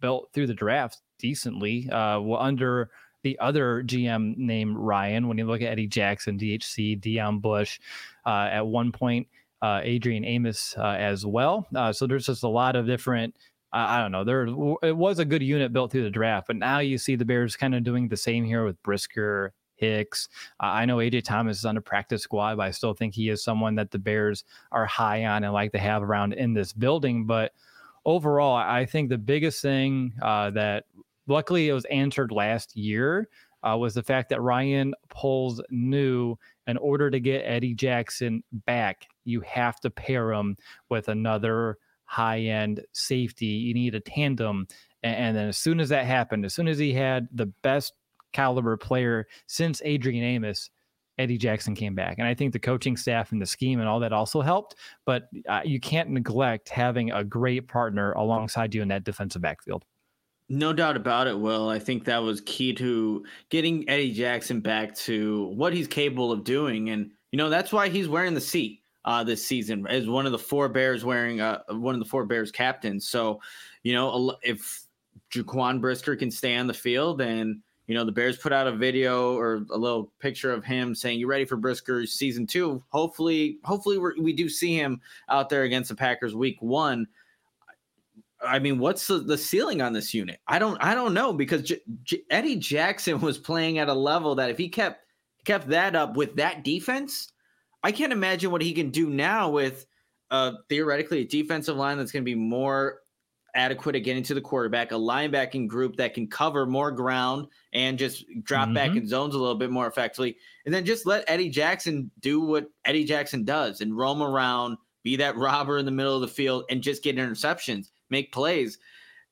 built through the draft decently uh, under the other GM named Ryan. When you look at Eddie Jackson, DHC, Deon Bush, uh, at one point, uh, Adrian Amos uh, as well. Uh, so there's just a lot of different. I don't know. There it was a good unit built through the draft, but now you see the Bears kind of doing the same here with Brisker, Hicks. Uh, I know AJ Thomas is on the practice squad, but I still think he is someone that the Bears are high on and like to have around in this building. But overall, I think the biggest thing uh, that luckily it was answered last year uh, was the fact that Ryan Poles knew in order to get Eddie Jackson back, you have to pair him with another high end safety. You need a tandem. And, and then as soon as that happened, as soon as he had the best caliber player since Adrian Amos, Eddie Jackson came back. And I think the coaching staff and the scheme and all that also helped. But uh, you can't neglect having a great partner alongside you in that defensive backfield. No doubt about it, Will. I think that was key to getting Eddie Jackson back to what he's capable of doing. And, you know, that's why he's wearing the seat uh, this season as one of the four Bears wearing uh, one of the four Bears captains. So, you know, if Jaquan Brisker can stay on the field and, you know, the Bears put out a video or a little picture of him saying, You ready for Brisker's season two? Hopefully, hopefully we do see him out there against the Packers week one. I mean, what's the, the ceiling on this unit? I don't, I don't know because J- J- Eddie Jackson was playing at a level that if he kept kept that up with that defense, I can't imagine what he can do now with uh, theoretically a defensive line that's going to be more adequate at getting to the quarterback, a linebacking group that can cover more ground and just drop back Mhm. in zones a little bit more effectively, and then just let Eddie Jackson do what Eddie Jackson does and roam around, be that robber in the middle of the field, and just get interceptions, make plays.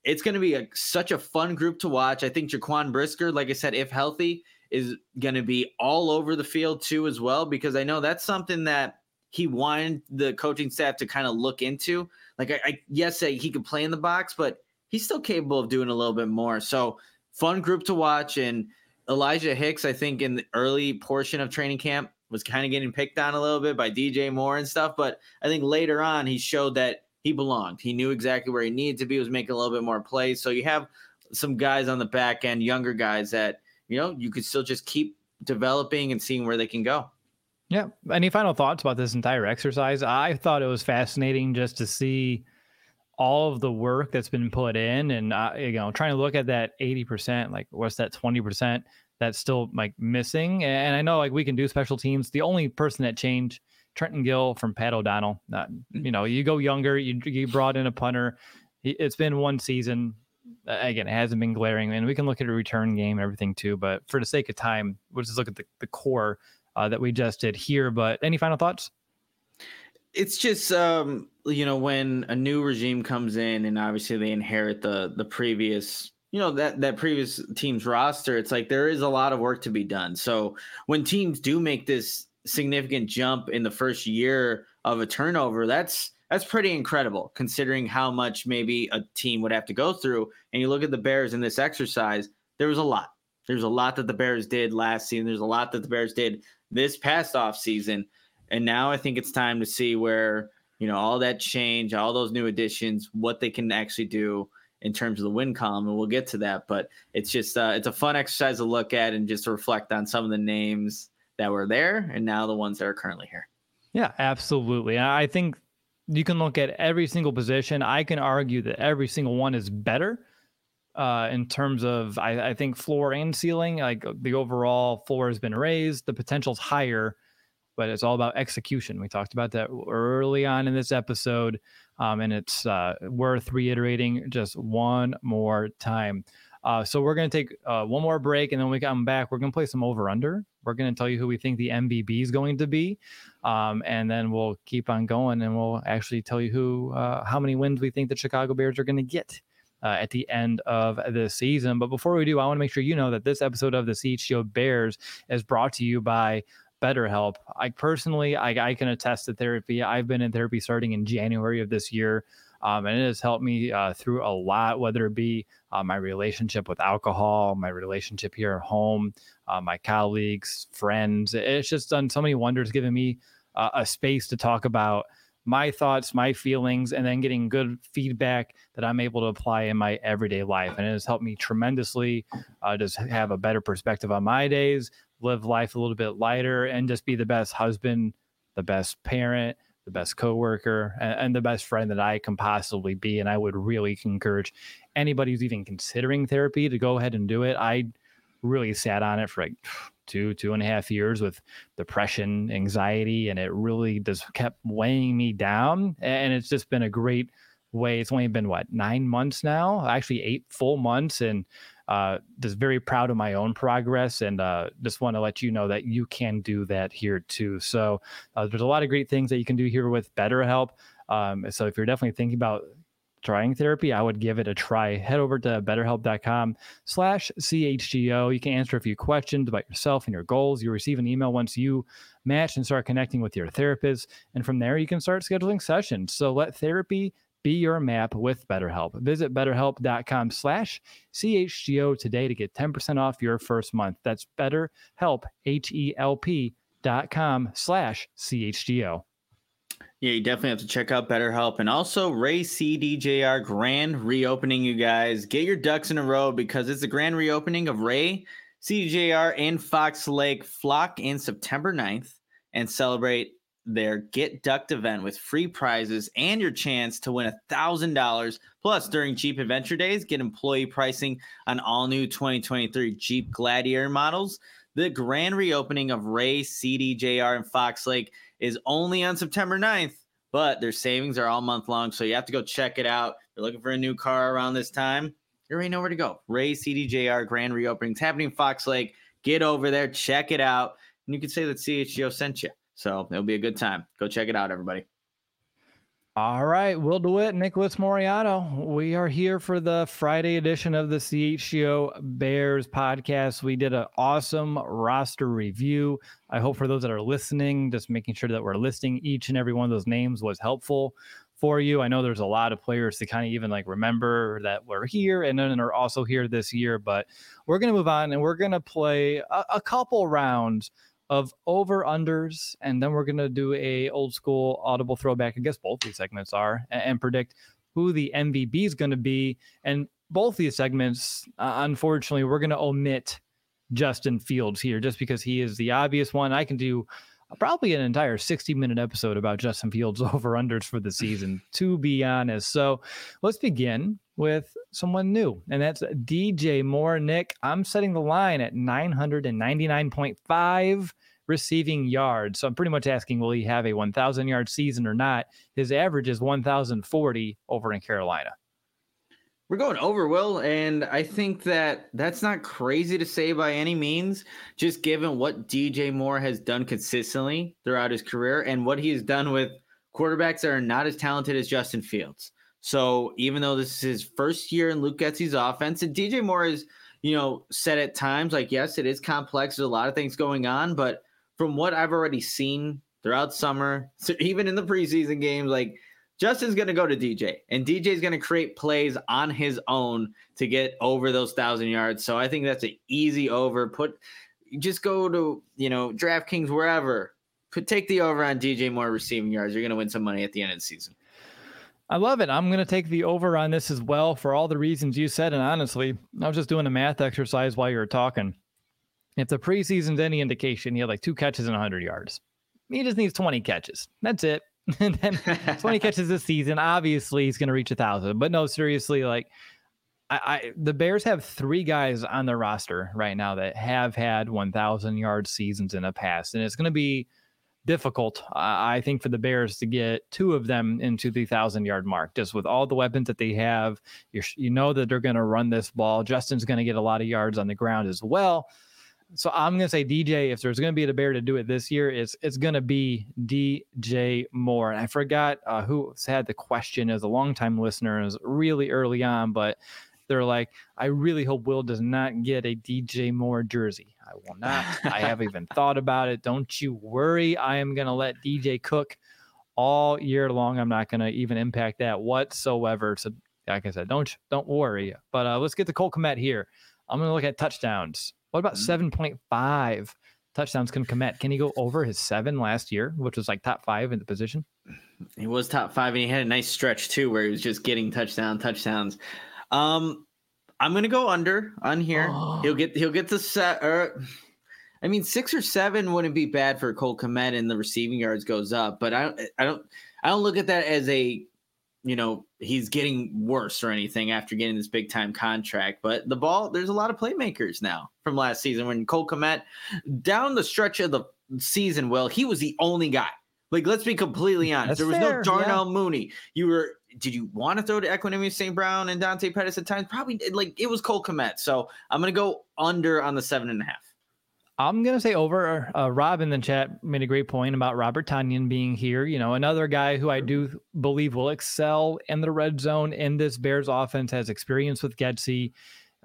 It's going to be a, such a fun group to watch. I think Jaquan Brisker, like I said, if healthy, is going to be all over the field too, as well, because I know that's something that he wanted the coaching staff to kind of look into. Like, I, I yes, he could play in the box, but he's still capable of doing a little bit more. So, fun group to watch. And Elijah Hicks, I think, in the early portion of training camp, was kind of getting picked on a little bit by DJ Moore and stuff. But I think later on, he showed that he belonged. He knew exactly where he needed to be, was making a little bit more plays. So, you have some guys on the back end, younger guys that you know, you could still just keep developing and seeing where they can go. Yeah. Any final thoughts about this entire exercise? I thought it was fascinating just to see all of the work that's been put in and, uh, you know, trying to look at that 80%, like what's that 20% that's still like missing. And I know like we can do special teams. The only person that changed Trenton Gill from Pat O'Donnell. Uh, you know, you go younger, you, you brought in a punter. It's been one season. Again, it hasn't been glaring, and we can look at a return game and everything too. But for the sake of time, we'll just look at the, the core uh, that we just did here. But any final thoughts? It's just um, you know when a new regime comes in, and obviously they inherit the the previous you know that that previous team's roster. It's like there is a lot of work to be done. So when teams do make this significant jump in the first year of a turnover, that's that's pretty incredible considering how much maybe a team would have to go through. And you look at the Bears in this exercise, there was a lot. There's a lot that the Bears did last season. There's a lot that the Bears did this past off season. And now I think it's time to see where, you know, all that change, all those new additions, what they can actually do in terms of the win column. And we'll get to that. But it's just, uh, it's a fun exercise to look at and just reflect on some of the names that were there and now the ones that are currently here. Yeah, absolutely. I think you can look at every single position. I can argue that every single one is better uh, in terms of, I, I, think, floor and ceiling. Like the overall floor has been raised, the potential's higher, but it's all about execution. We talked about that early on in this episode, um, and it's uh, worth reiterating just one more time. Uh, so we're going to take uh, one more break, and then we come back, we're going to play some over under. We're going to tell you who we think the MVB is going to be, um, and then we'll keep on going, and we'll actually tell you who, uh, how many wins we think the Chicago Bears are going to get. Uh, at the end of the season. But before we do, I want to make sure you know that this episode of the CHGO Bears is brought to you by BetterHelp. I personally, I, I, can attest to therapy. I've been in therapy starting in January of this year. Um, and it has helped me uh, through a lot, whether it be uh, my relationship with alcohol, my relationship here at home, uh, my colleagues, friends. It's just done so many wonders, giving me uh, a space to talk about my thoughts, my feelings, and then getting good feedback that I'm able to apply in my everyday life. And it has helped me tremendously uh, just have a better perspective on my days, live life a little bit lighter, and just be the best husband, the best parent, the best coworker, and, and the best friend that I can possibly be. And I would really encourage anybody who's even considering therapy to go ahead and do it. I really sat on it for like two, two and a half years with depression, anxiety, and it really just kept weighing me down. And it's just been a great way. It's only been what nine months now, actually eight full months, and uh, just very proud of my own progress and uh, just want to let you know that you can do that here too. So uh, there's a lot of great things that you can do here with BetterHelp. Um, so if you're definitely thinking about trying therapy, I would give it a try. Head over to betterhelp.com slash CHGO. You can answer a few questions about yourself and your goals. You receive an email once you match and start connecting with your therapist. And from there, you can start scheduling sessions. So let therapy be your map with BetterHelp. Visit betterhelp.com slash CHGO today to get 10% off your first month. That's betterhelp, H-E-L-P dot com slash CHGO. Yeah, you definitely have to check out BetterHelp and also Ray CDJR grand reopening, you guys. Get your ducks in a row because it's the grand reopening of Ray CDJR and Fox Lake Flock in September 9th and celebrate their Get Ducked event with free prizes and your chance to win $1,000. Plus, during Jeep Adventure Days, get employee pricing on all new 2023 Jeep Gladiator models. The grand reopening of Ray, CDJR, and Fox Lake is only on September 9th, but their savings are all month long. So you have to go check it out. You're looking for a new car around this time, you already know where to go. Ray, CDJR, grand reopening. It's happening in Fox Lake. Get over there, check it out. And you can say that CHGO sent you. So it'll be a good time. Go check it out, everybody. All right, we'll do it. Nicholas Moreano. We are here for the Friday edition of the CHGO Bears podcast. We did an awesome roster review. I hope for those that are listening, just making sure that we're listing each and every one of those names was helpful for you. I know there's a lot of players to kind of even like remember that we're here and then are also here this year, but we're going to move on and we're going to play a, a couple rounds of over unders, and then we're gonna do a old school audible throwback. I guess both these segments are, and, and predict who the MVP is gonna be. And both these segments, uh, unfortunately, we're gonna omit Justin Fields here just because he is the obvious one. I can do probably an entire 60 minute episode about Justin Fields over unders for the season, to be honest. So let's begin with someone new, and that's DJ Moore. Nick, I'm setting the line at 999.5 receiving yards. So I'm pretty much asking, will he have a 1,000 yard season or not? His average is 1,040 over in Carolina. We're going over, Will, and I think that that's not crazy to say by any means, just given what DJ Moore has done consistently throughout his career and what he has done with quarterbacks that are not as talented as Justin Fields. So even though this is his first year in Luke Getsy's offense, and DJ Moore is, you know, said at times like, yes, it is complex. There's a lot of things going on, but from what I've already seen throughout summer, so even in the preseason games, like Justin's going to go to DJ, and DJ is going to create plays on his own to get over those thousand yards. So I think that's an easy over. Put just go to you know DraftKings wherever. Put take the over on DJ Moore receiving yards. You're going to win some money at the end of the season. I love it. I'm going to take the over on this as well for all the reasons you said. And honestly, I was just doing a math exercise while you were talking. If the preseason's any indication, he had like two catches and 100 yards. He just needs 20 catches. That's it. and then 20 catches this season. Obviously, he's going to reach a thousand. But no, seriously, like I, I, the Bears have three guys on their roster right now that have had 1,000 yard seasons in the past, and it's going to be difficult, uh, I think, for the Bears to get two of them into the thousand yard mark. Just with all the weapons that they have, you you know that they're going to run this ball. Justin's going to get a lot of yards on the ground as well so I'm gonna say DJ. If there's gonna be a bear to do it this year, it's it's gonna be DJ Moore. And I forgot uh, who had the question as a longtime listener. It was really early on, but they're like, I really hope Will does not get a DJ Moore jersey. I will not. I haven't even thought about it. Don't you worry. I am gonna let DJ cook all year long. I'm not gonna even impact that whatsoever. So, like I said, don't don't worry. But uh, let's get to Cole Kmet here. I'm gonna look at touchdowns. What about mm-hmm. 7.5 touchdowns Cole Kmet? Can he go over his seven last year, which was like top five in the position? He was top five, and he had a nice stretch too, where he was just getting touchdown, touchdowns. Um, I'm gonna go under on here. Oh. He'll get he'll get the set. Or, I mean, six or seven wouldn't be bad for Cole Kmet, and the receiving yards goes up. But I don't I don't I don't look at that as a you know he's getting worse or anything after getting this big time contract. But the ball, there's a lot of playmakers now from last season. When Cole Kmet down the stretch of the season, well, he was the only guy. Like, let's be completely honest. That's there was fair, no Darnell yeah. Mooney. You were did you want to throw to Equanimeous St. Brown and Dante Pettis at times? Probably like it was Cole Kmet. So I'm gonna go under on the seven and a half. I'm going to say over. Uh, Rob in the chat made a great point about Robert Tonyan being here. You know, another guy who I do believe will excel in the red zone in this Bears offense has experience with Getsy.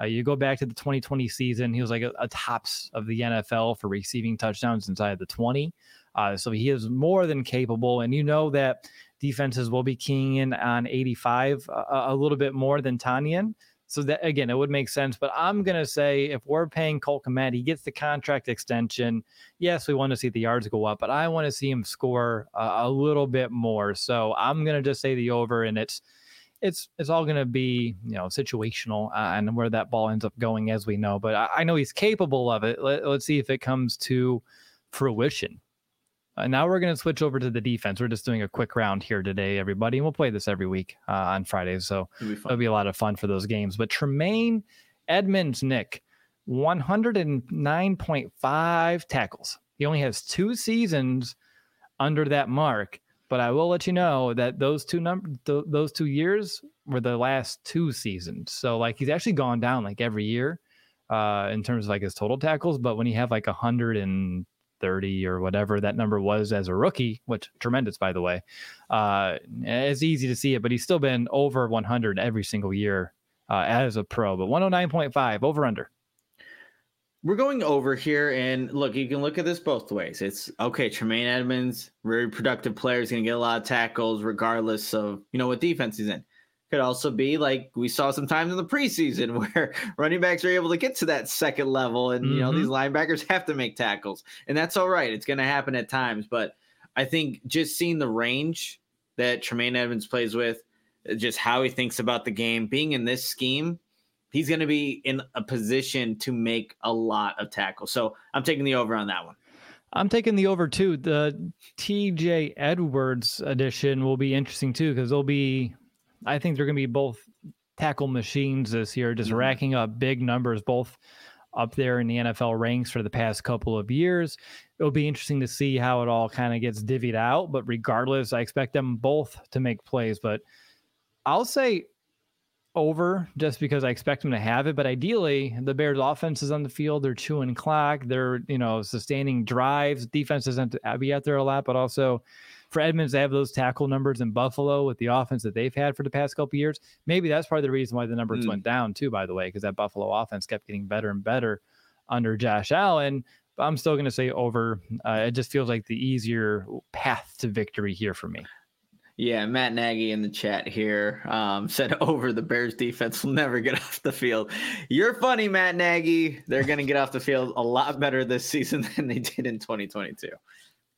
Uh, you go back to the 2020 season, he was like a, a, tops of the NFL for receiving touchdowns inside the 20. Uh, so he is more than capable. And you know that defenses will be keying in on 85 a, a little bit more than Tonyan. So that again, it would make sense. But I'm gonna say if we're paying Cole Kmet, he gets the contract extension. Yes, we want to see the yards go up, but I want to see him score a, a little bit more. So I'm gonna just say the over, and it's it's it's all gonna be you know situational uh, and where that ball ends up going, as we know. But I, I know he's capable of it. Let, let's see if it comes to fruition. Uh, now we're going to switch over to the defense. We're just doing a quick round here today, everybody, and we'll play this every week uh, on Fridays. So it'll be, it'll be, a lot of fun for those games. But Tremaine Edmunds, Nick, 109.5 tackles. He only has two seasons under that mark. But I will let you know that those two number th- those two years were the last two seasons. So like he's actually gone down like every year uh, in terms of like his total tackles. But when you have like a hundred and 30 or whatever that number was as a rookie, which tremendous, by the way. Uh, it's easy to see it, but he's still been over 100 every single year uh, as a pro. But 109.5 over under. We're going over here, and look, you can look at this both ways. It's okay, Tremaine Edmunds, very productive player, is going to get a lot of tackles regardless of you know what defense he's in could also be like we saw sometimes in the preseason where running backs are able to get to that second level and mm-hmm. you know these mm-hmm. linebackers have to make tackles and that's all right it's going to happen at times but i think just seeing the range that tremaine edmunds plays with uh, just how he thinks about the game being in this scheme he's going to be in a position to make a lot of tackles so i'm taking the over on that one I'm taking the over too. The TJ Edwards edition will be interesting too because they'll be, I think they're going to be both tackle machines this year, just mm-hmm. racking up big numbers, both up there in the NFL ranks for the past couple of years. It'll be interesting to see how it all kind of gets divvied out. But regardless, I expect them both to make plays. But I'll say over just because I expect them to have it. But ideally, the Bears' offense is on the field. They're chewing clock. They're, you know, sustaining drives. Defense doesn't be out there a lot, but also for Edmunds to have those tackle numbers in Buffalo with the offense that they've had for the past couple years, maybe that's part of the reason why the numbers mm. went down too. By the way, because that Buffalo offense kept getting better and better under Josh Allen. But I'm still going to say over. Uh, it just feels like the easier path to victory here for me. Yeah, Matt Nagy in the chat here um, said over the Bears defense will never get off the field. You're funny, Matt Nagy. They're going to get off the field a lot better this season than they did in 2022.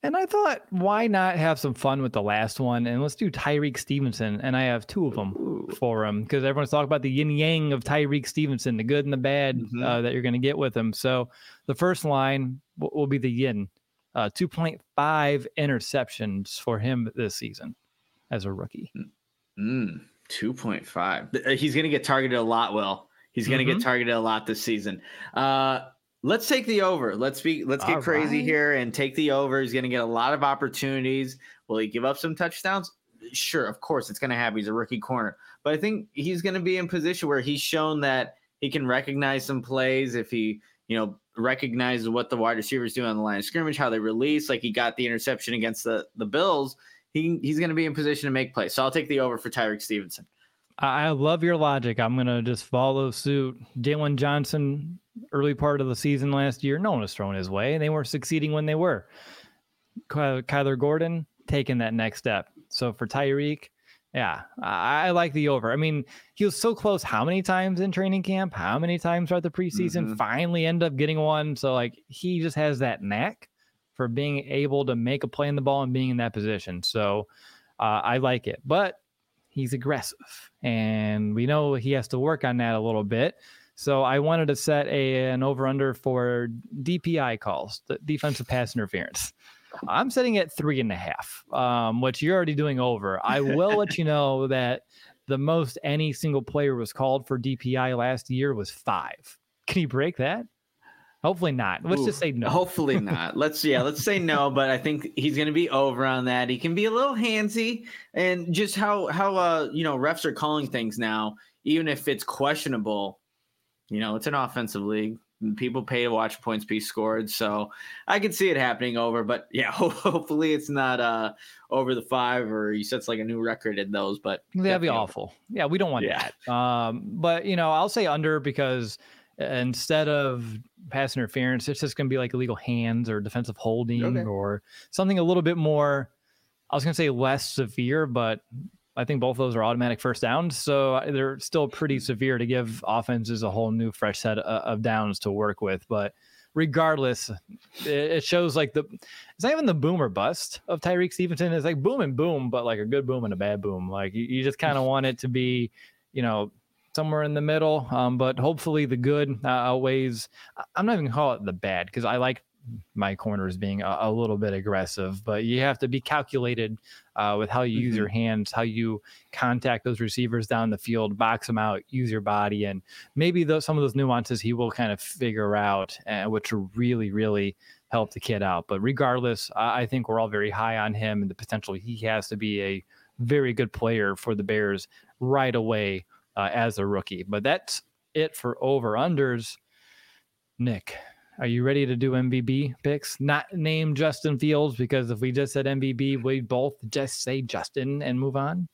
And I thought, why not have some fun with the last one? And let's do Tyrique Stevenson. And I have two of them Ooh. for him because everyone's talking about the yin yang of Tyrique Stevenson, the good and the bad mm-hmm. uh, that you're going to get with him. So the first line will, will be the yin uh, 2.5 interceptions for him this season as a rookie. Mm, 2.5. Uh, he's going to get targeted a lot, Will. He's going to mm-hmm. get targeted a lot this season. Uh, Let's take the over. Let's be let's get All crazy right. here and take the over. He's going to get a lot of opportunities. Will he give up some touchdowns? Sure, of course it's going to happen. He's a rookie corner. But I think he's going to be in position where he's shown that he can recognize some plays if he, you know, recognizes what the wide receivers do on the line of scrimmage, how they release, like he got the interception against the the Bills. He he's going to be in position to make plays. So I'll take the over for Tyrique Stevenson. I love your logic. I'm going to just follow suit. Jaylon Johnson, early part of the season last year, no one was thrown his way. and They were succeeding when they were. Kyler Gordon taking that next step. So for Tyrique, yeah, I, I, like the over. I mean, he was so close. How many times in training camp? How many times throughout the preseason? Mm-hmm. Finally, end up getting one. So like he just has that knack for being able to make a play in the ball and being in that position. So uh, I like it. But he's aggressive, and we know he has to work on that a little bit. So I wanted to set a an over under for DPI calls, the defensive pass interference. I'm setting at three and a half, um, which you're already doing over. I will let you know that the most any single player was called for DPI last year was five. Can you break that? Hopefully not. Let's Ooh, just say no. Hopefully not. let's yeah, let's say no. But I think he's going to be over on that. He can be a little handsy, and just how how uh you know refs are calling things now, even if it's questionable. You know, it's an offensive league. People pay to watch points be scored, so I can see it happening over. But yeah, hopefully it's not uh over the five or he sets like a new record in those. But that'd be awful. Over. Yeah, we don't want yeah. that. Um, but you know, I'll say under because instead of pass interference, it's just going to be like illegal hands or defensive holding okay. or something a little bit more. I was going to say less severe, but I think both of those are automatic first downs. So uh, they're still pretty hmm. severe to give offenses a whole new fresh set of downs to work with. But regardless, it shows like the it's not even the boom or bust of Tyrique Stevenson. It's like boom and boom, but like a good boom and a bad boom. Like you, you just kind of want it to be, you know, somewhere in the middle. Um, but hopefully the good uh, outweighs. I'm not even gonna call it the bad because I like my corners being a, a, little bit aggressive, but you have to be calculated uh, with how you mm-hmm. use your hands, how you contact those receivers down the field, box them out, use your body, and maybe those, some of those nuances he will kind of figure out, uh, which will really, really help the kid out. But regardless, I, I think we're all very high on him and the potential he has to be a very good player for the Bears right away uh, as a rookie. But that's it for over unders. Nick, are you ready to do MVB picks? Not name Justin Fields because if we just said MVB, we'd both just say Justin and move on.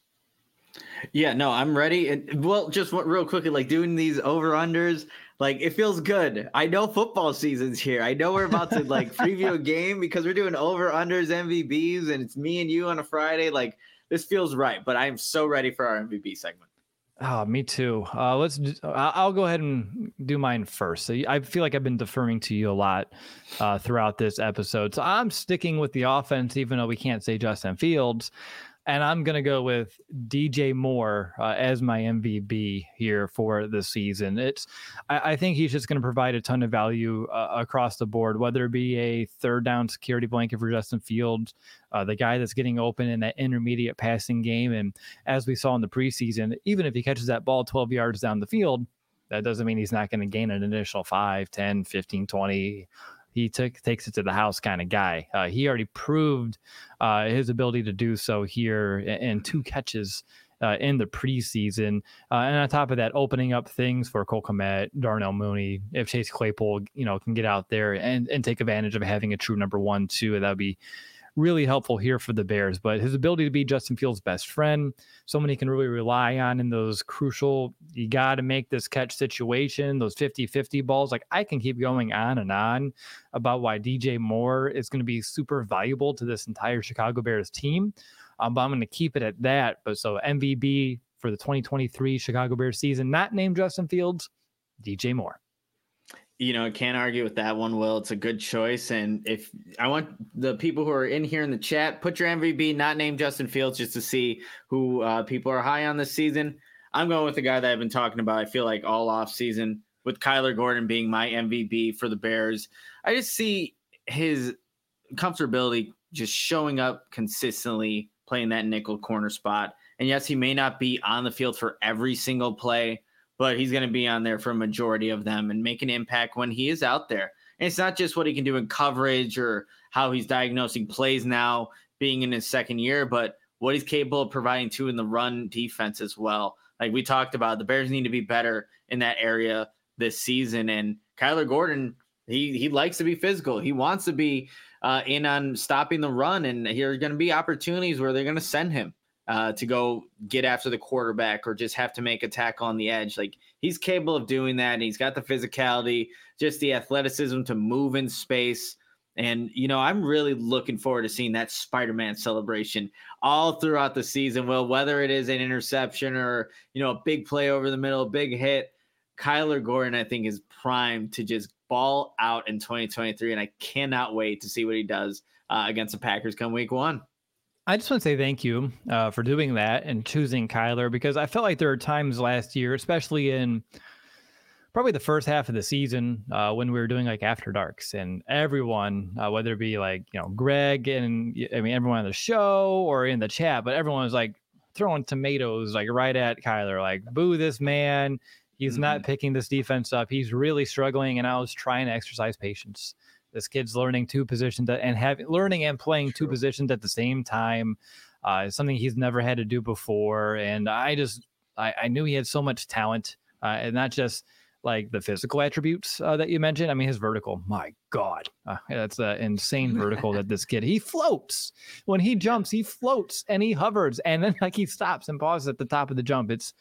Yeah, no, I'm ready. And well, just real quickly, like doing these over unders, like it feels good. I know football season's here. I know we're about to like preview a game because we're doing over unders MVBs, and it's me and you on a Friday. Like this feels right. But I am so ready for our MVP segment. Oh, me too. Uh, let's. I'll go ahead and do mine first. I feel like I've been deferring to you a lot uh, throughout this episode. So I'm sticking with the offense, even though we can't say Justin Fields. And I'm going to go with DJ Moore uh, as my MVP here for the season. It's, I, I think he's just going to provide a ton of value uh, across the board, whether it be a third down security blanket for Justin Fields, uh, the guy that's getting open in that intermediate passing game. And as we saw in the preseason, even if he catches that ball 12 yards down the field, that doesn't mean he's not going to gain an additional 5, 10, 15, 20 he took takes it to the house kind of guy. Uh, he already proved uh, his ability to do so here in, two catches uh, in the preseason. Uh, and on top of that, opening up things for Cole Kmet, Darnell Mooney, if Chase Claypool, you know, can get out there and, and take advantage of having a true number one too, that would be really helpful here for the Bears. But his ability to be Justin Fields' best friend, someone he can really rely on in those crucial, you got to make this catch situation, those 50 50 balls. Like I can keep going on and on about why DJ Moore is going to be super valuable to this entire Chicago Bears team. Um, but I'm going to keep it at that. But so MVP for the 2023 Chicago Bears season, not named Justin Fields, DJ Moore you know, I can't argue with that one, Will. It's a good choice. And if I want the people who are in here in the chat, put your MVP, not named Justin Fields, just to see who uh, people are high on this season. I'm going with the guy that I've been talking about. I feel like all off season with Kyler Gordon being my MVP for the Bears. I just see his comfortability just showing up consistently, playing that nickel corner spot. And yes, he may not be on the field for every single play, but he's going to be on there for a majority of them and make an impact when he is out there. And it's not just what he can do in coverage or how he's diagnosing plays now, being in his second year, but what he's capable of providing too in the run defense as well. Like we talked about, the Bears need to be better in that area this season. And Kyler Gordon, he he likes to be physical. He wants to be uh, in on stopping the run, and here are going to be opportunities where they're going to send him uh, to go get after the quarterback or just have to make a tackle on the edge. Like he's capable of doing that. And he's got the physicality, just the athleticism to move in space. And, you know, I'm really looking forward to seeing that Spider Man celebration all throughout the season. Well, whether it is an interception or, you know, a big play over the middle, a big hit, Kyler Gordon, I think, is primed to just ball out in 2023. And I cannot wait to see what he does uh, against the Packers come week one. I just want to say thank you uh, for doing that and choosing Kyler because I felt like there were times last year, especially in probably the first half of the season uh, when we were doing like after darks and everyone, uh, whether it be like, you know, Greg and I mean, everyone on the show or in the chat, but everyone was like throwing tomatoes like right at Kyler, like, boo this man. He's mm-hmm. not picking this defense up. He's really struggling. And I was trying to exercise patience. This kid's learning two positions and having learning and playing two positions at the same time. Uh, something he's never had to do before. And I just I, I knew he had so much talent, uh, and not just like the physical attributes uh, that you mentioned. I mean, his vertical, my God, uh, that's an insane vertical that this kid, he floats when he jumps, he floats and he hovers and then like he stops and pauses at the top of the jump. It's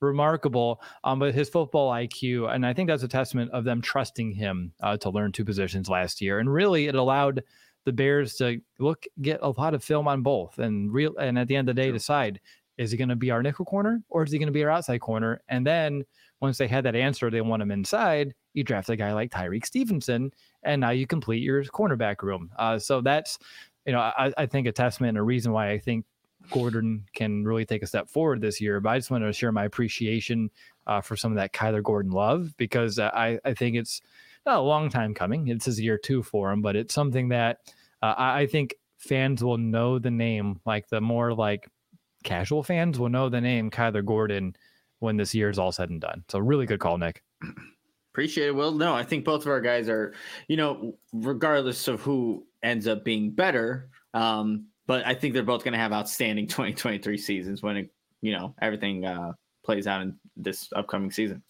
remarkable. Um, but his football IQ, and I think that's a testament of them trusting him uh, to learn two positions last year. And really, it allowed the Bears to look get a lot of film on both, and real. And at the end of the day, sure. decide is he going to be our nickel corner or is he going to be our outside corner? And then once they had that answer, they want him inside. You draft a guy like Tyrique Stevenson, and now you complete your cornerback room. Uh, so that's you know, I, I, think a testament and a reason why I think Gordon can really take a step forward this year. But I just wanted to share my appreciation uh, for some of that Kyler Gordon love because I, I think it's not a long time coming. It's his year two for him, but it's something that uh, I, I think fans will know the name, like the more like casual fans will know the name Kyler Gordon when this year is all said and done. So really good call, Nick. Appreciate it. Well, no, I think both of our guys are, you know, regardless of who ends up being better, um, but I think they're both going to have outstanding 2023 seasons when it, you know everything uh, plays out in this upcoming season.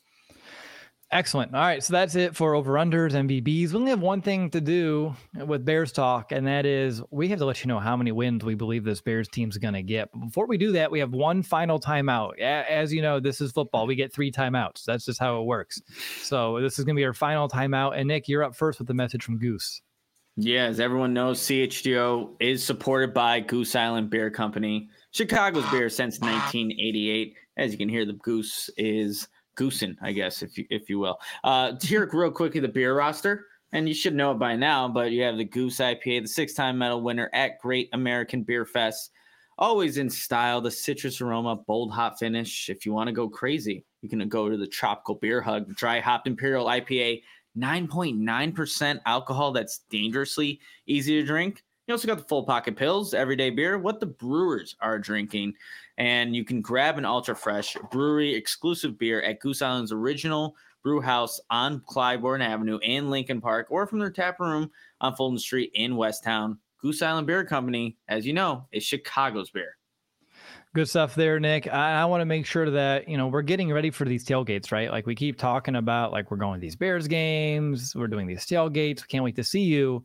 Excellent. All right, so that's it for over unders BBs. We only have one thing to do with Bears talk, and that is we have to let you know how many wins we believe this Bears team's going to get. But before we do that, we have one final timeout. As you know, this is football. We get three timeouts. That's just how it works. So this is going to be our final timeout. And Nick, you're up first with the message from Goose. Yeah, as everyone knows, CHGO is supported by Goose Island Beer Company, Chicago's beer since 1988. As you can hear, the goose is goosing, I guess, if you if you will. Uh, here, real quickly, the beer roster, and you should know it by now, but you have the Goose IPA, the six-time medal winner at Great American Beer Fest. always in style. The citrus aroma, bold hot finish. If you want to go crazy, you can go to the tropical beer hug, dry hopped imperial IPA, 9.9% alcohol. That's dangerously easy to drink. You also got the full pocket pills, everyday beer, what the brewers are drinking. And you can grab an ultra fresh brewery exclusive beer at Goose Island's original brew house on Clybourn Avenue in Lincoln Park or from their tap room on Fulton Street in Westtown. Goose Island Beer Company, as you know, is Chicago's beer. Good stuff there, Nick. I, I want to make sure that, you know, we're getting ready for these tailgates, right? Like we keep talking about, like we're going to these Bears games, we're doing these tailgates. We can't wait to see you.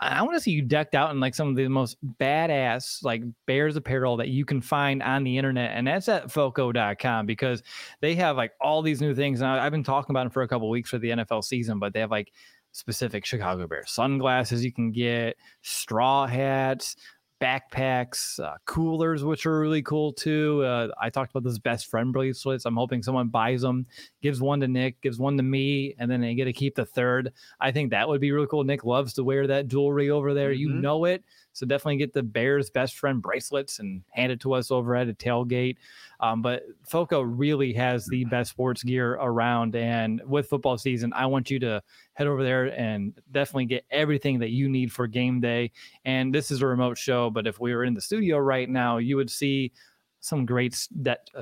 I want to see you decked out in like some of the most badass like Bears apparel that you can find on the internet. And that's at foco.com because they have like all these new things. And I, have been talking about them for a couple weeks for the NFL season, but they have like specific Chicago Bears sunglasses you can get, straw hats, backpacks, uh, coolers, which are really cool too. Uh, I talked about those best friend bracelets. I'm hoping someone buys them, gives one to Nick, gives one to me, and then they get to keep the third. I think that would be really cool. Nick loves to wear that jewelry over there. Mm-hmm. You know it. So definitely get the Bears best friend bracelets and hand it to us over at a tailgate. Um, but Foco really has the best sports gear around. And with football season, I want you to head over there and definitely get everything that you need for game day. And this is a remote show, but if we were in the studio right now, you would see some great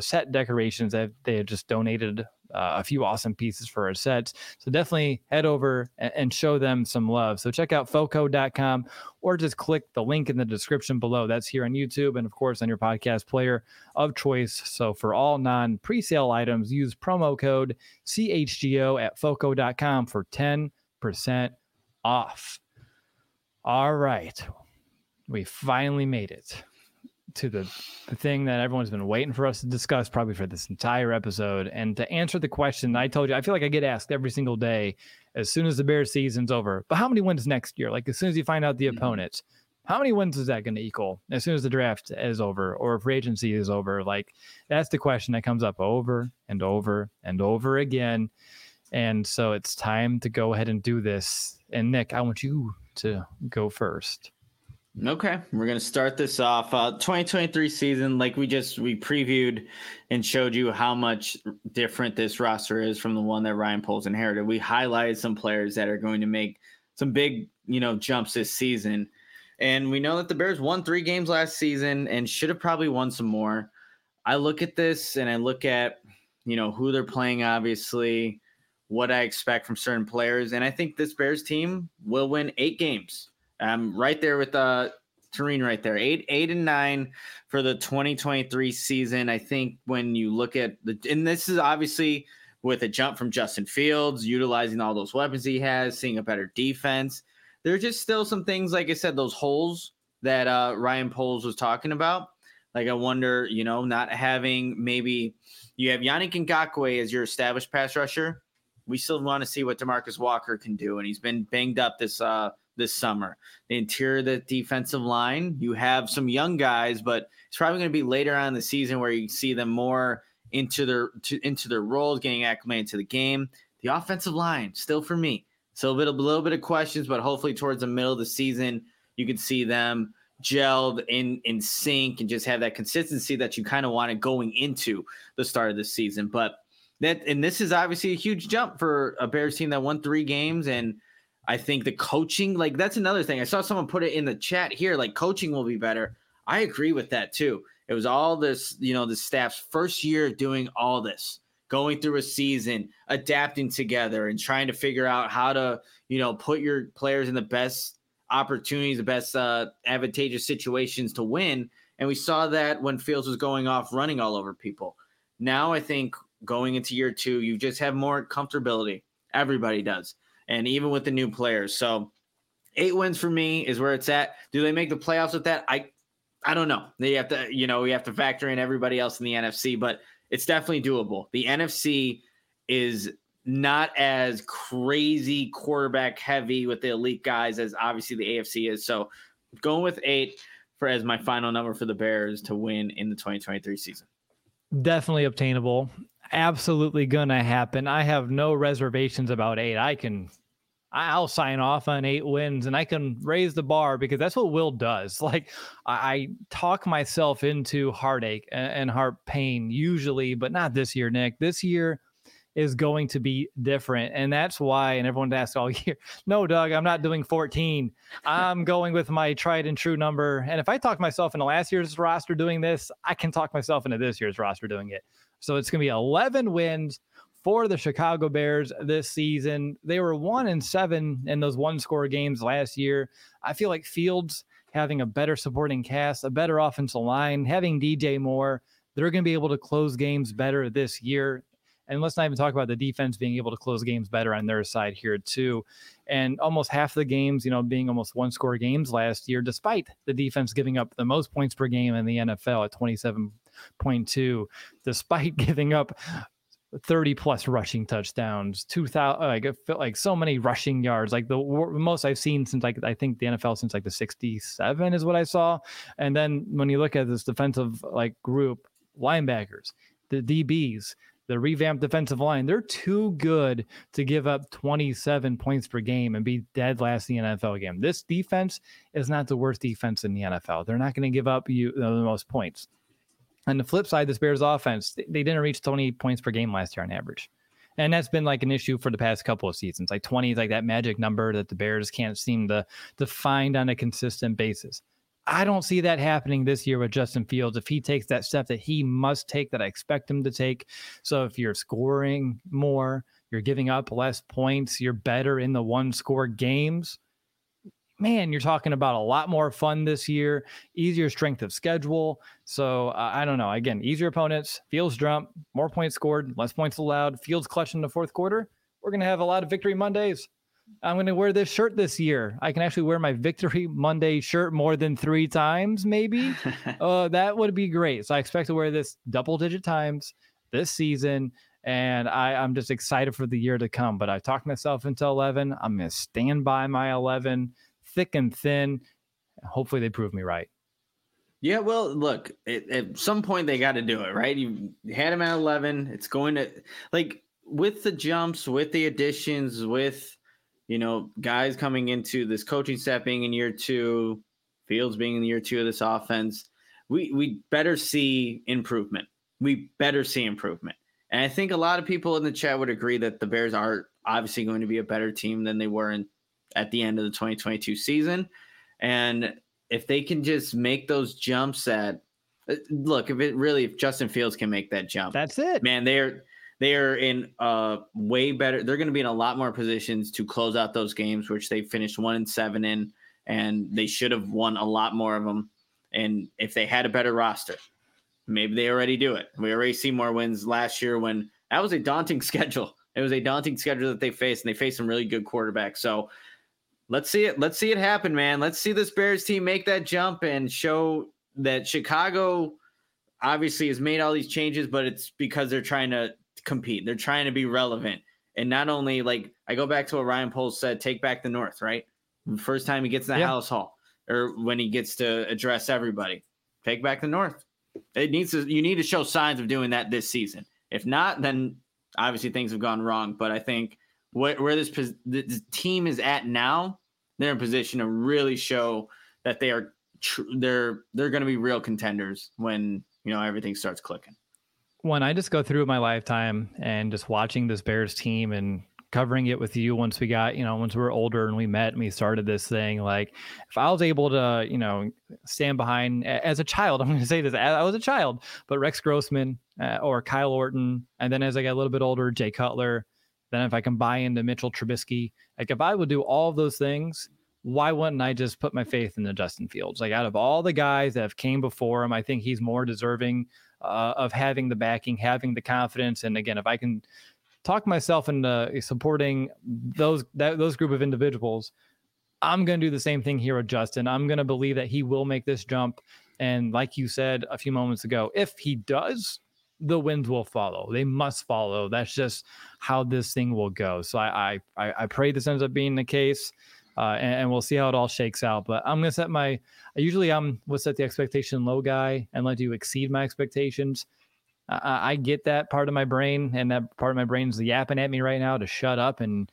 set decorations that they have just donated uh, a few awesome pieces for our sets. So definitely head over and, and show them some love. So check out foco.com or just click the link in the description below. That's here on YouTube and, of course, on your podcast player of choice. So for all non presale items, use promo code CHGO at foco.com for 10% off. All right. We finally made it to the, the thing that everyone's been waiting for us to discuss probably for this entire episode. And to answer the question, I told you, I feel like I get asked every single day as soon as the Bears season's over, but how many wins next year? Like as soon as you find out the mm-hmm. opponents, how many wins is that going to equal as soon as the draft is over or free agency is over? Like that's the question that comes up over and over and over again. And so it's time to go ahead and do this. And Nick, I want you to go first. Okay, we're gonna start this off. Uh, 2023 season, like we just we previewed and showed you how much different this roster is from the one that Ryan Poles inherited. We highlighted some players that are going to make some big, you know, jumps this season, and we know that the Bears won three games last season and should have probably won some more. I look at this and I look at, you know, who they're playing, obviously, what I expect from certain players, and I think this Bears team will win eight games I'm right there with uh Tareen right there. Eight, eight and nine for the 2023 season. I think when you look at the and this is obviously with a jump from Justin Fields, utilizing all those weapons he has, seeing a better defense. There's just still some things, like I said, those holes that uh, Ryan Poles was talking about. Like I wonder, you know, not having maybe you have Yannick Ngakoue as your established pass rusher. We still want to see what Demarcus Walker can do, and he's been banged up this uh, this summer. The interior of the defensive line, you have some young guys, but it's probably going to be later on in the season where you see them more into their to, into their roles, getting acclimated to the game. The offensive line, still for me, bit a little bit of questions, but hopefully towards the middle of the season, you can see them gelled in in sync and just have that consistency that you kind of wanted going into the start of the season. But that and this is obviously a huge jump for a Bears team that won three games and I think the coaching, like that's another thing. I saw someone put it in the chat here, like coaching will be better. I agree with that too. It was all this, you know, the staff's first year doing all this, going through a season, adapting together and trying to figure out how to, you know, put your players in the best opportunities, the best uh, advantageous situations to win. And we saw that when Fields was going off running all over people. Now I think going into year two, you just have more comfortability. Everybody does and even with the new players. So eight wins for me is where it's at. Do they make the playoffs with that? I I don't know. They have to, you know, we have to factor in everybody else in the NFC, but it's definitely doable. The NFC is not as crazy quarterback heavy with the elite guys as obviously the AFC is. So going with eight for as my final number for the Bears to win in the 2023 season. Definitely obtainable absolutely gonna happen. I have no reservations about eight. I can I'll sign off on eight wins and I can raise the bar because that's what Will does. Like I, I talk myself into heartache and, and heart pain usually, but not this year, Nick. This year is going to be different. And that's why, and everyone asked all year, no, Doug, I'm not doing 14. I'm going with my tried and true number. And if I talk myself into last year's roster doing this, I can talk myself into this year's roster doing it. So it's going to be 11 wins for the Chicago Bears this season. They were one and seven in those one score games last year. I feel like Fields having a better supporting cast, a better offensive line, having DJ Moore, they're going to be able to close games better this year. And let's not even talk about the defense being able to close games better on their side here, too. And almost half the games, you know, being almost one score games last year, despite the defense giving up the most points per game in the NFL at 27.2, despite giving up 30 plus rushing touchdowns, 2000 like like so many rushing yards, like the most I've seen since like I think the NFL since like the 67 is what I saw. And then when you look at this defensive like group, linebackers, the DBs, the revamped defensive line, they're too good to give up 27 points per game and be dead last in the NFL game. This defense is not the worst defense in the NFL. They're not going to give up you uh, the most points. On the flip side, this Bears offense, they didn't reach 20 points per game last year on average. And that's been like an issue for the past couple of seasons. Like 20 is like that magic number that the Bears can't seem to, to find on a consistent basis. I don't see that happening this year with Justin Fields if he takes that step that he must take that I expect him to take. So if you're scoring more, you're giving up less points, you're better in the one score games man, you're talking about a lot more fun this year, easier strength of schedule. So uh, I don't know. Again, easier opponents, Fields jump, more points scored, less points allowed, Fields clutch in the fourth quarter. We're going to have a lot of victory Mondays. I'm going to wear this shirt this year. I can actually wear my Victory Monday shirt more than three times, maybe. uh, that would be great. So I expect to wear this double digit times this season. And I, I'm just excited for the year to come. But I talked myself into 11. I'm going to stand by my 11 thick and thin. Hopefully, they prove me right. Yeah, well, look, it, at some point they got to do it, right? You had him at 11. It's going to, like, with the jumps, with the additions, with, you know, guys coming into this coaching staff being in year two, Fields being in year two of this offense, we, we better see improvement. We better see improvement. And I think a lot of people in the chat would agree that the Bears are obviously going to be a better team than they were in at the end of the 2022 season. And if they can just make those jumps at uh, look, if it really if Justin Fields can make that jump, that's it. Man, they're they are in a way better. They're going to be in a lot more positions to close out those games, which they finished one and seven in, and they should have won a lot more of them. And if they had a better roster, maybe they already do it. We already see more wins last year when that was a daunting schedule. It was a daunting schedule that they faced, and they faced some really good quarterbacks. So let's see it. Let's see it happen, man. Let's see this Bears team make that jump and show that Chicago obviously has made all these changes, but it's because they're trying to compete. They're trying to be relevant. And not only like I go back to what Ryan Poles said, take back the North, right? first time he gets in the yeah. house hall or when he gets to address everybody, take back the North. It needs to you need to show signs of doing that this season. If not, then obviously things have gone wrong. But I think where, where this, this team is at now, they're in position to really show that they are tr- they're they're going to be real contenders when you know everything starts clicking. When I just go through my lifetime and just watching this Bears team and covering it with you once we got, you know, once we were older and we met and we started this thing. Like, if I was able to, you know, stand behind as a child, I'm going to say this, I was a child, but Rex Grossman uh, or Kyle Orton. And then as I got a little bit older, Jay Cutler, then if I can buy into Mitchell Trubisky, like if I would do all of those things, why wouldn't I just put my faith in the Justin Fields? Like out of all the guys that have came before him, I think he's more deserving uh, of having the backing, having the confidence. And again, if I can talk myself into supporting those that, those group of individuals, I'm going to do the same thing here with Justin. I'm going to believe that he will make this jump. And like you said a few moments ago, if he does, the winds will follow. They must follow. That's just how this thing will go. So I I I pray this ends up being the case, uh, and, and, we'll see how it all shakes out. But I'm gonna set my. Usually I'm will set the expectation low guy and let you exceed my expectations. I, I get that part of my brain, and that part of my brain is yapping at me right now to shut up and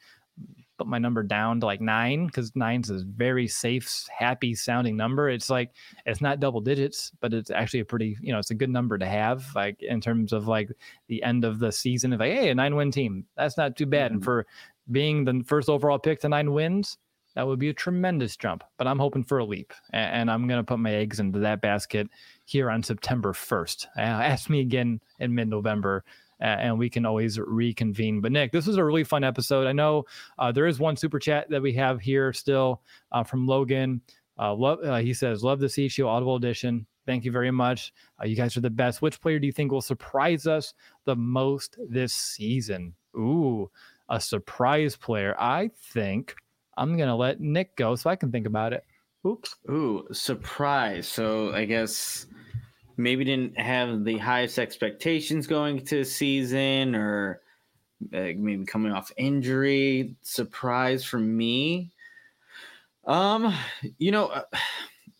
put my number down to like nine because nine's a very safe, happy sounding number. It's like it's not double digits, but it's actually a pretty, you know, it's a good number to have, like in terms of like the end of the season. Of like, hey, a nine win team, that's not too bad. Mm-hmm. And for being the first overall pick to nine wins, that would be a tremendous jump. But I'm hoping for a leap, and, and I'm going to put my eggs into that basket here on September 1st. Uh, ask me again in mid November. Uh, and we can always reconvene. But Nick, this was a really fun episode. I know uh, there is one super chat that we have here still uh, from Logan. Uh, love, uh, he says, "Love the CHGO Audible Edition. Thank you very much. you guys are the best. Which player do you think will surprise us the most this season? Ooh, a surprise player. I think I'm gonna let Nick go so I can think about it. Oops. Ooh, surprise. So I guess maybe didn't have the highest expectations going to season or uh, maybe coming off injury. Surprise for me. Um, you know, uh,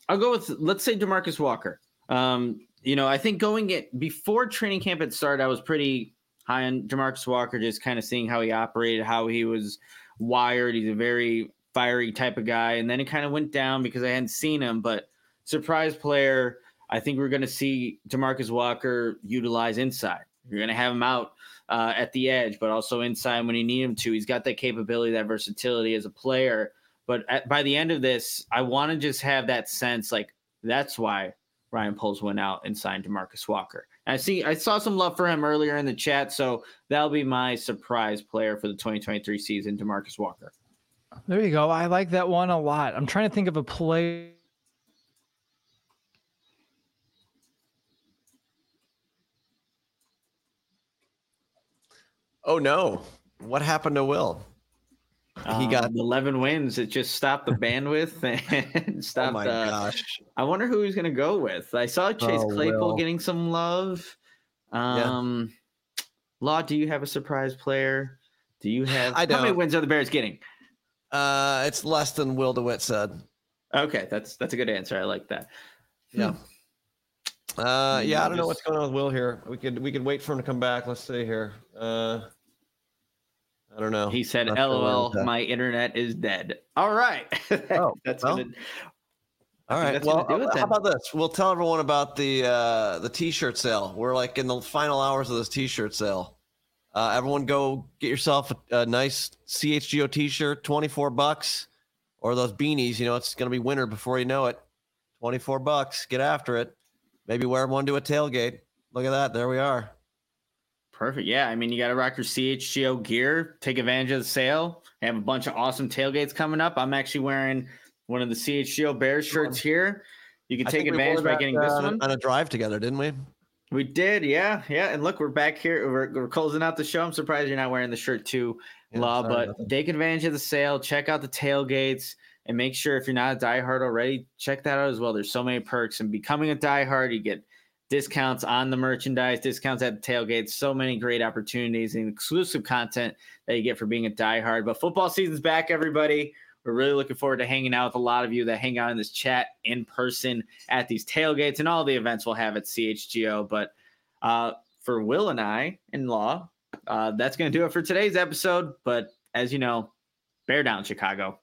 I'll go with let's say Demarcus Walker. Um, you know, I think going it before training camp had started, I was pretty high on Demarcus Walker, just kind of seeing how he operated, how he was wired. He's a very fiery type of guy. And then it kind of went down because I hadn't seen him. But surprise player, I think we're going to see Demarcus Walker utilize inside. You're going to have him out uh, at the edge, but also inside when you need him to. He's got that capability, that versatility as a player. But at, by the end of this, I want to just have that sense like that's why Ryan Poles went out and signed Demarcus Walker. I see I saw some love for him earlier in the chat, so that'll be my surprise player for the 2023 season, Demarcus Walker. There you go. I like that one a lot. I'm trying to think of a play. Oh no. What happened to Will? he got um, 11 wins. It just stopped the bandwidth and stopped. Oh my uh, gosh! I wonder who he's going to go with. I saw Chase oh, Claypool Will. getting some love. Um, yeah. Law, do you have a surprise player? Do you have? I don't. How many wins are the Bears getting? Uh, it's less than Will DeWitt said. Okay, that's that's a good answer. I like that. Yeah. Hmm. Uh, yeah, I don't know what's going on with Will here. We could we could wait for him to come back. Let's see here. Uh, I don't know. He said, "LOL, my internet is dead." All right. oh, that's well, gonna. All right. Well, how about this? We'll tell everyone about the uh, the t-shirt sale. We're like in the final hours of this t-shirt sale. Uh, everyone, go get yourself a, a nice CHGO t-shirt, twenty four bucks, or those beanies. You know, it's going to be winter before you know it. Twenty four bucks. Get after it. Maybe wear one to a tailgate. Look at that. There we are. Perfect. Yeah. I mean, you got to rock your CHGO gear, take advantage of the sale. I have a bunch of awesome tailgates coming up. I'm actually wearing one of the CHGO Bears shirts here. You can take advantage by that, getting this uh, one on a drive together, didn't we? We did, yeah, yeah. And look, we're back here. We're, we're closing out the show. I'm surprised you're not wearing the shirt too, yeah, Law. But take advantage of the sale. Check out the tailgates and make sure if you're not a diehard already, check that out as well. There's so many perks and becoming a diehard. You get discounts on the merchandise, discounts at the tailgates, so many great opportunities and exclusive content that you get for being a diehard. But football season's back, everybody. We're really looking forward to hanging out with a lot of you that hang out in this chat in person at these tailgates and all the events we'll have at CHGO. But uh, for Will and I in law, uh, that's going to do it for today's episode. But as you know, bear down, Chicago.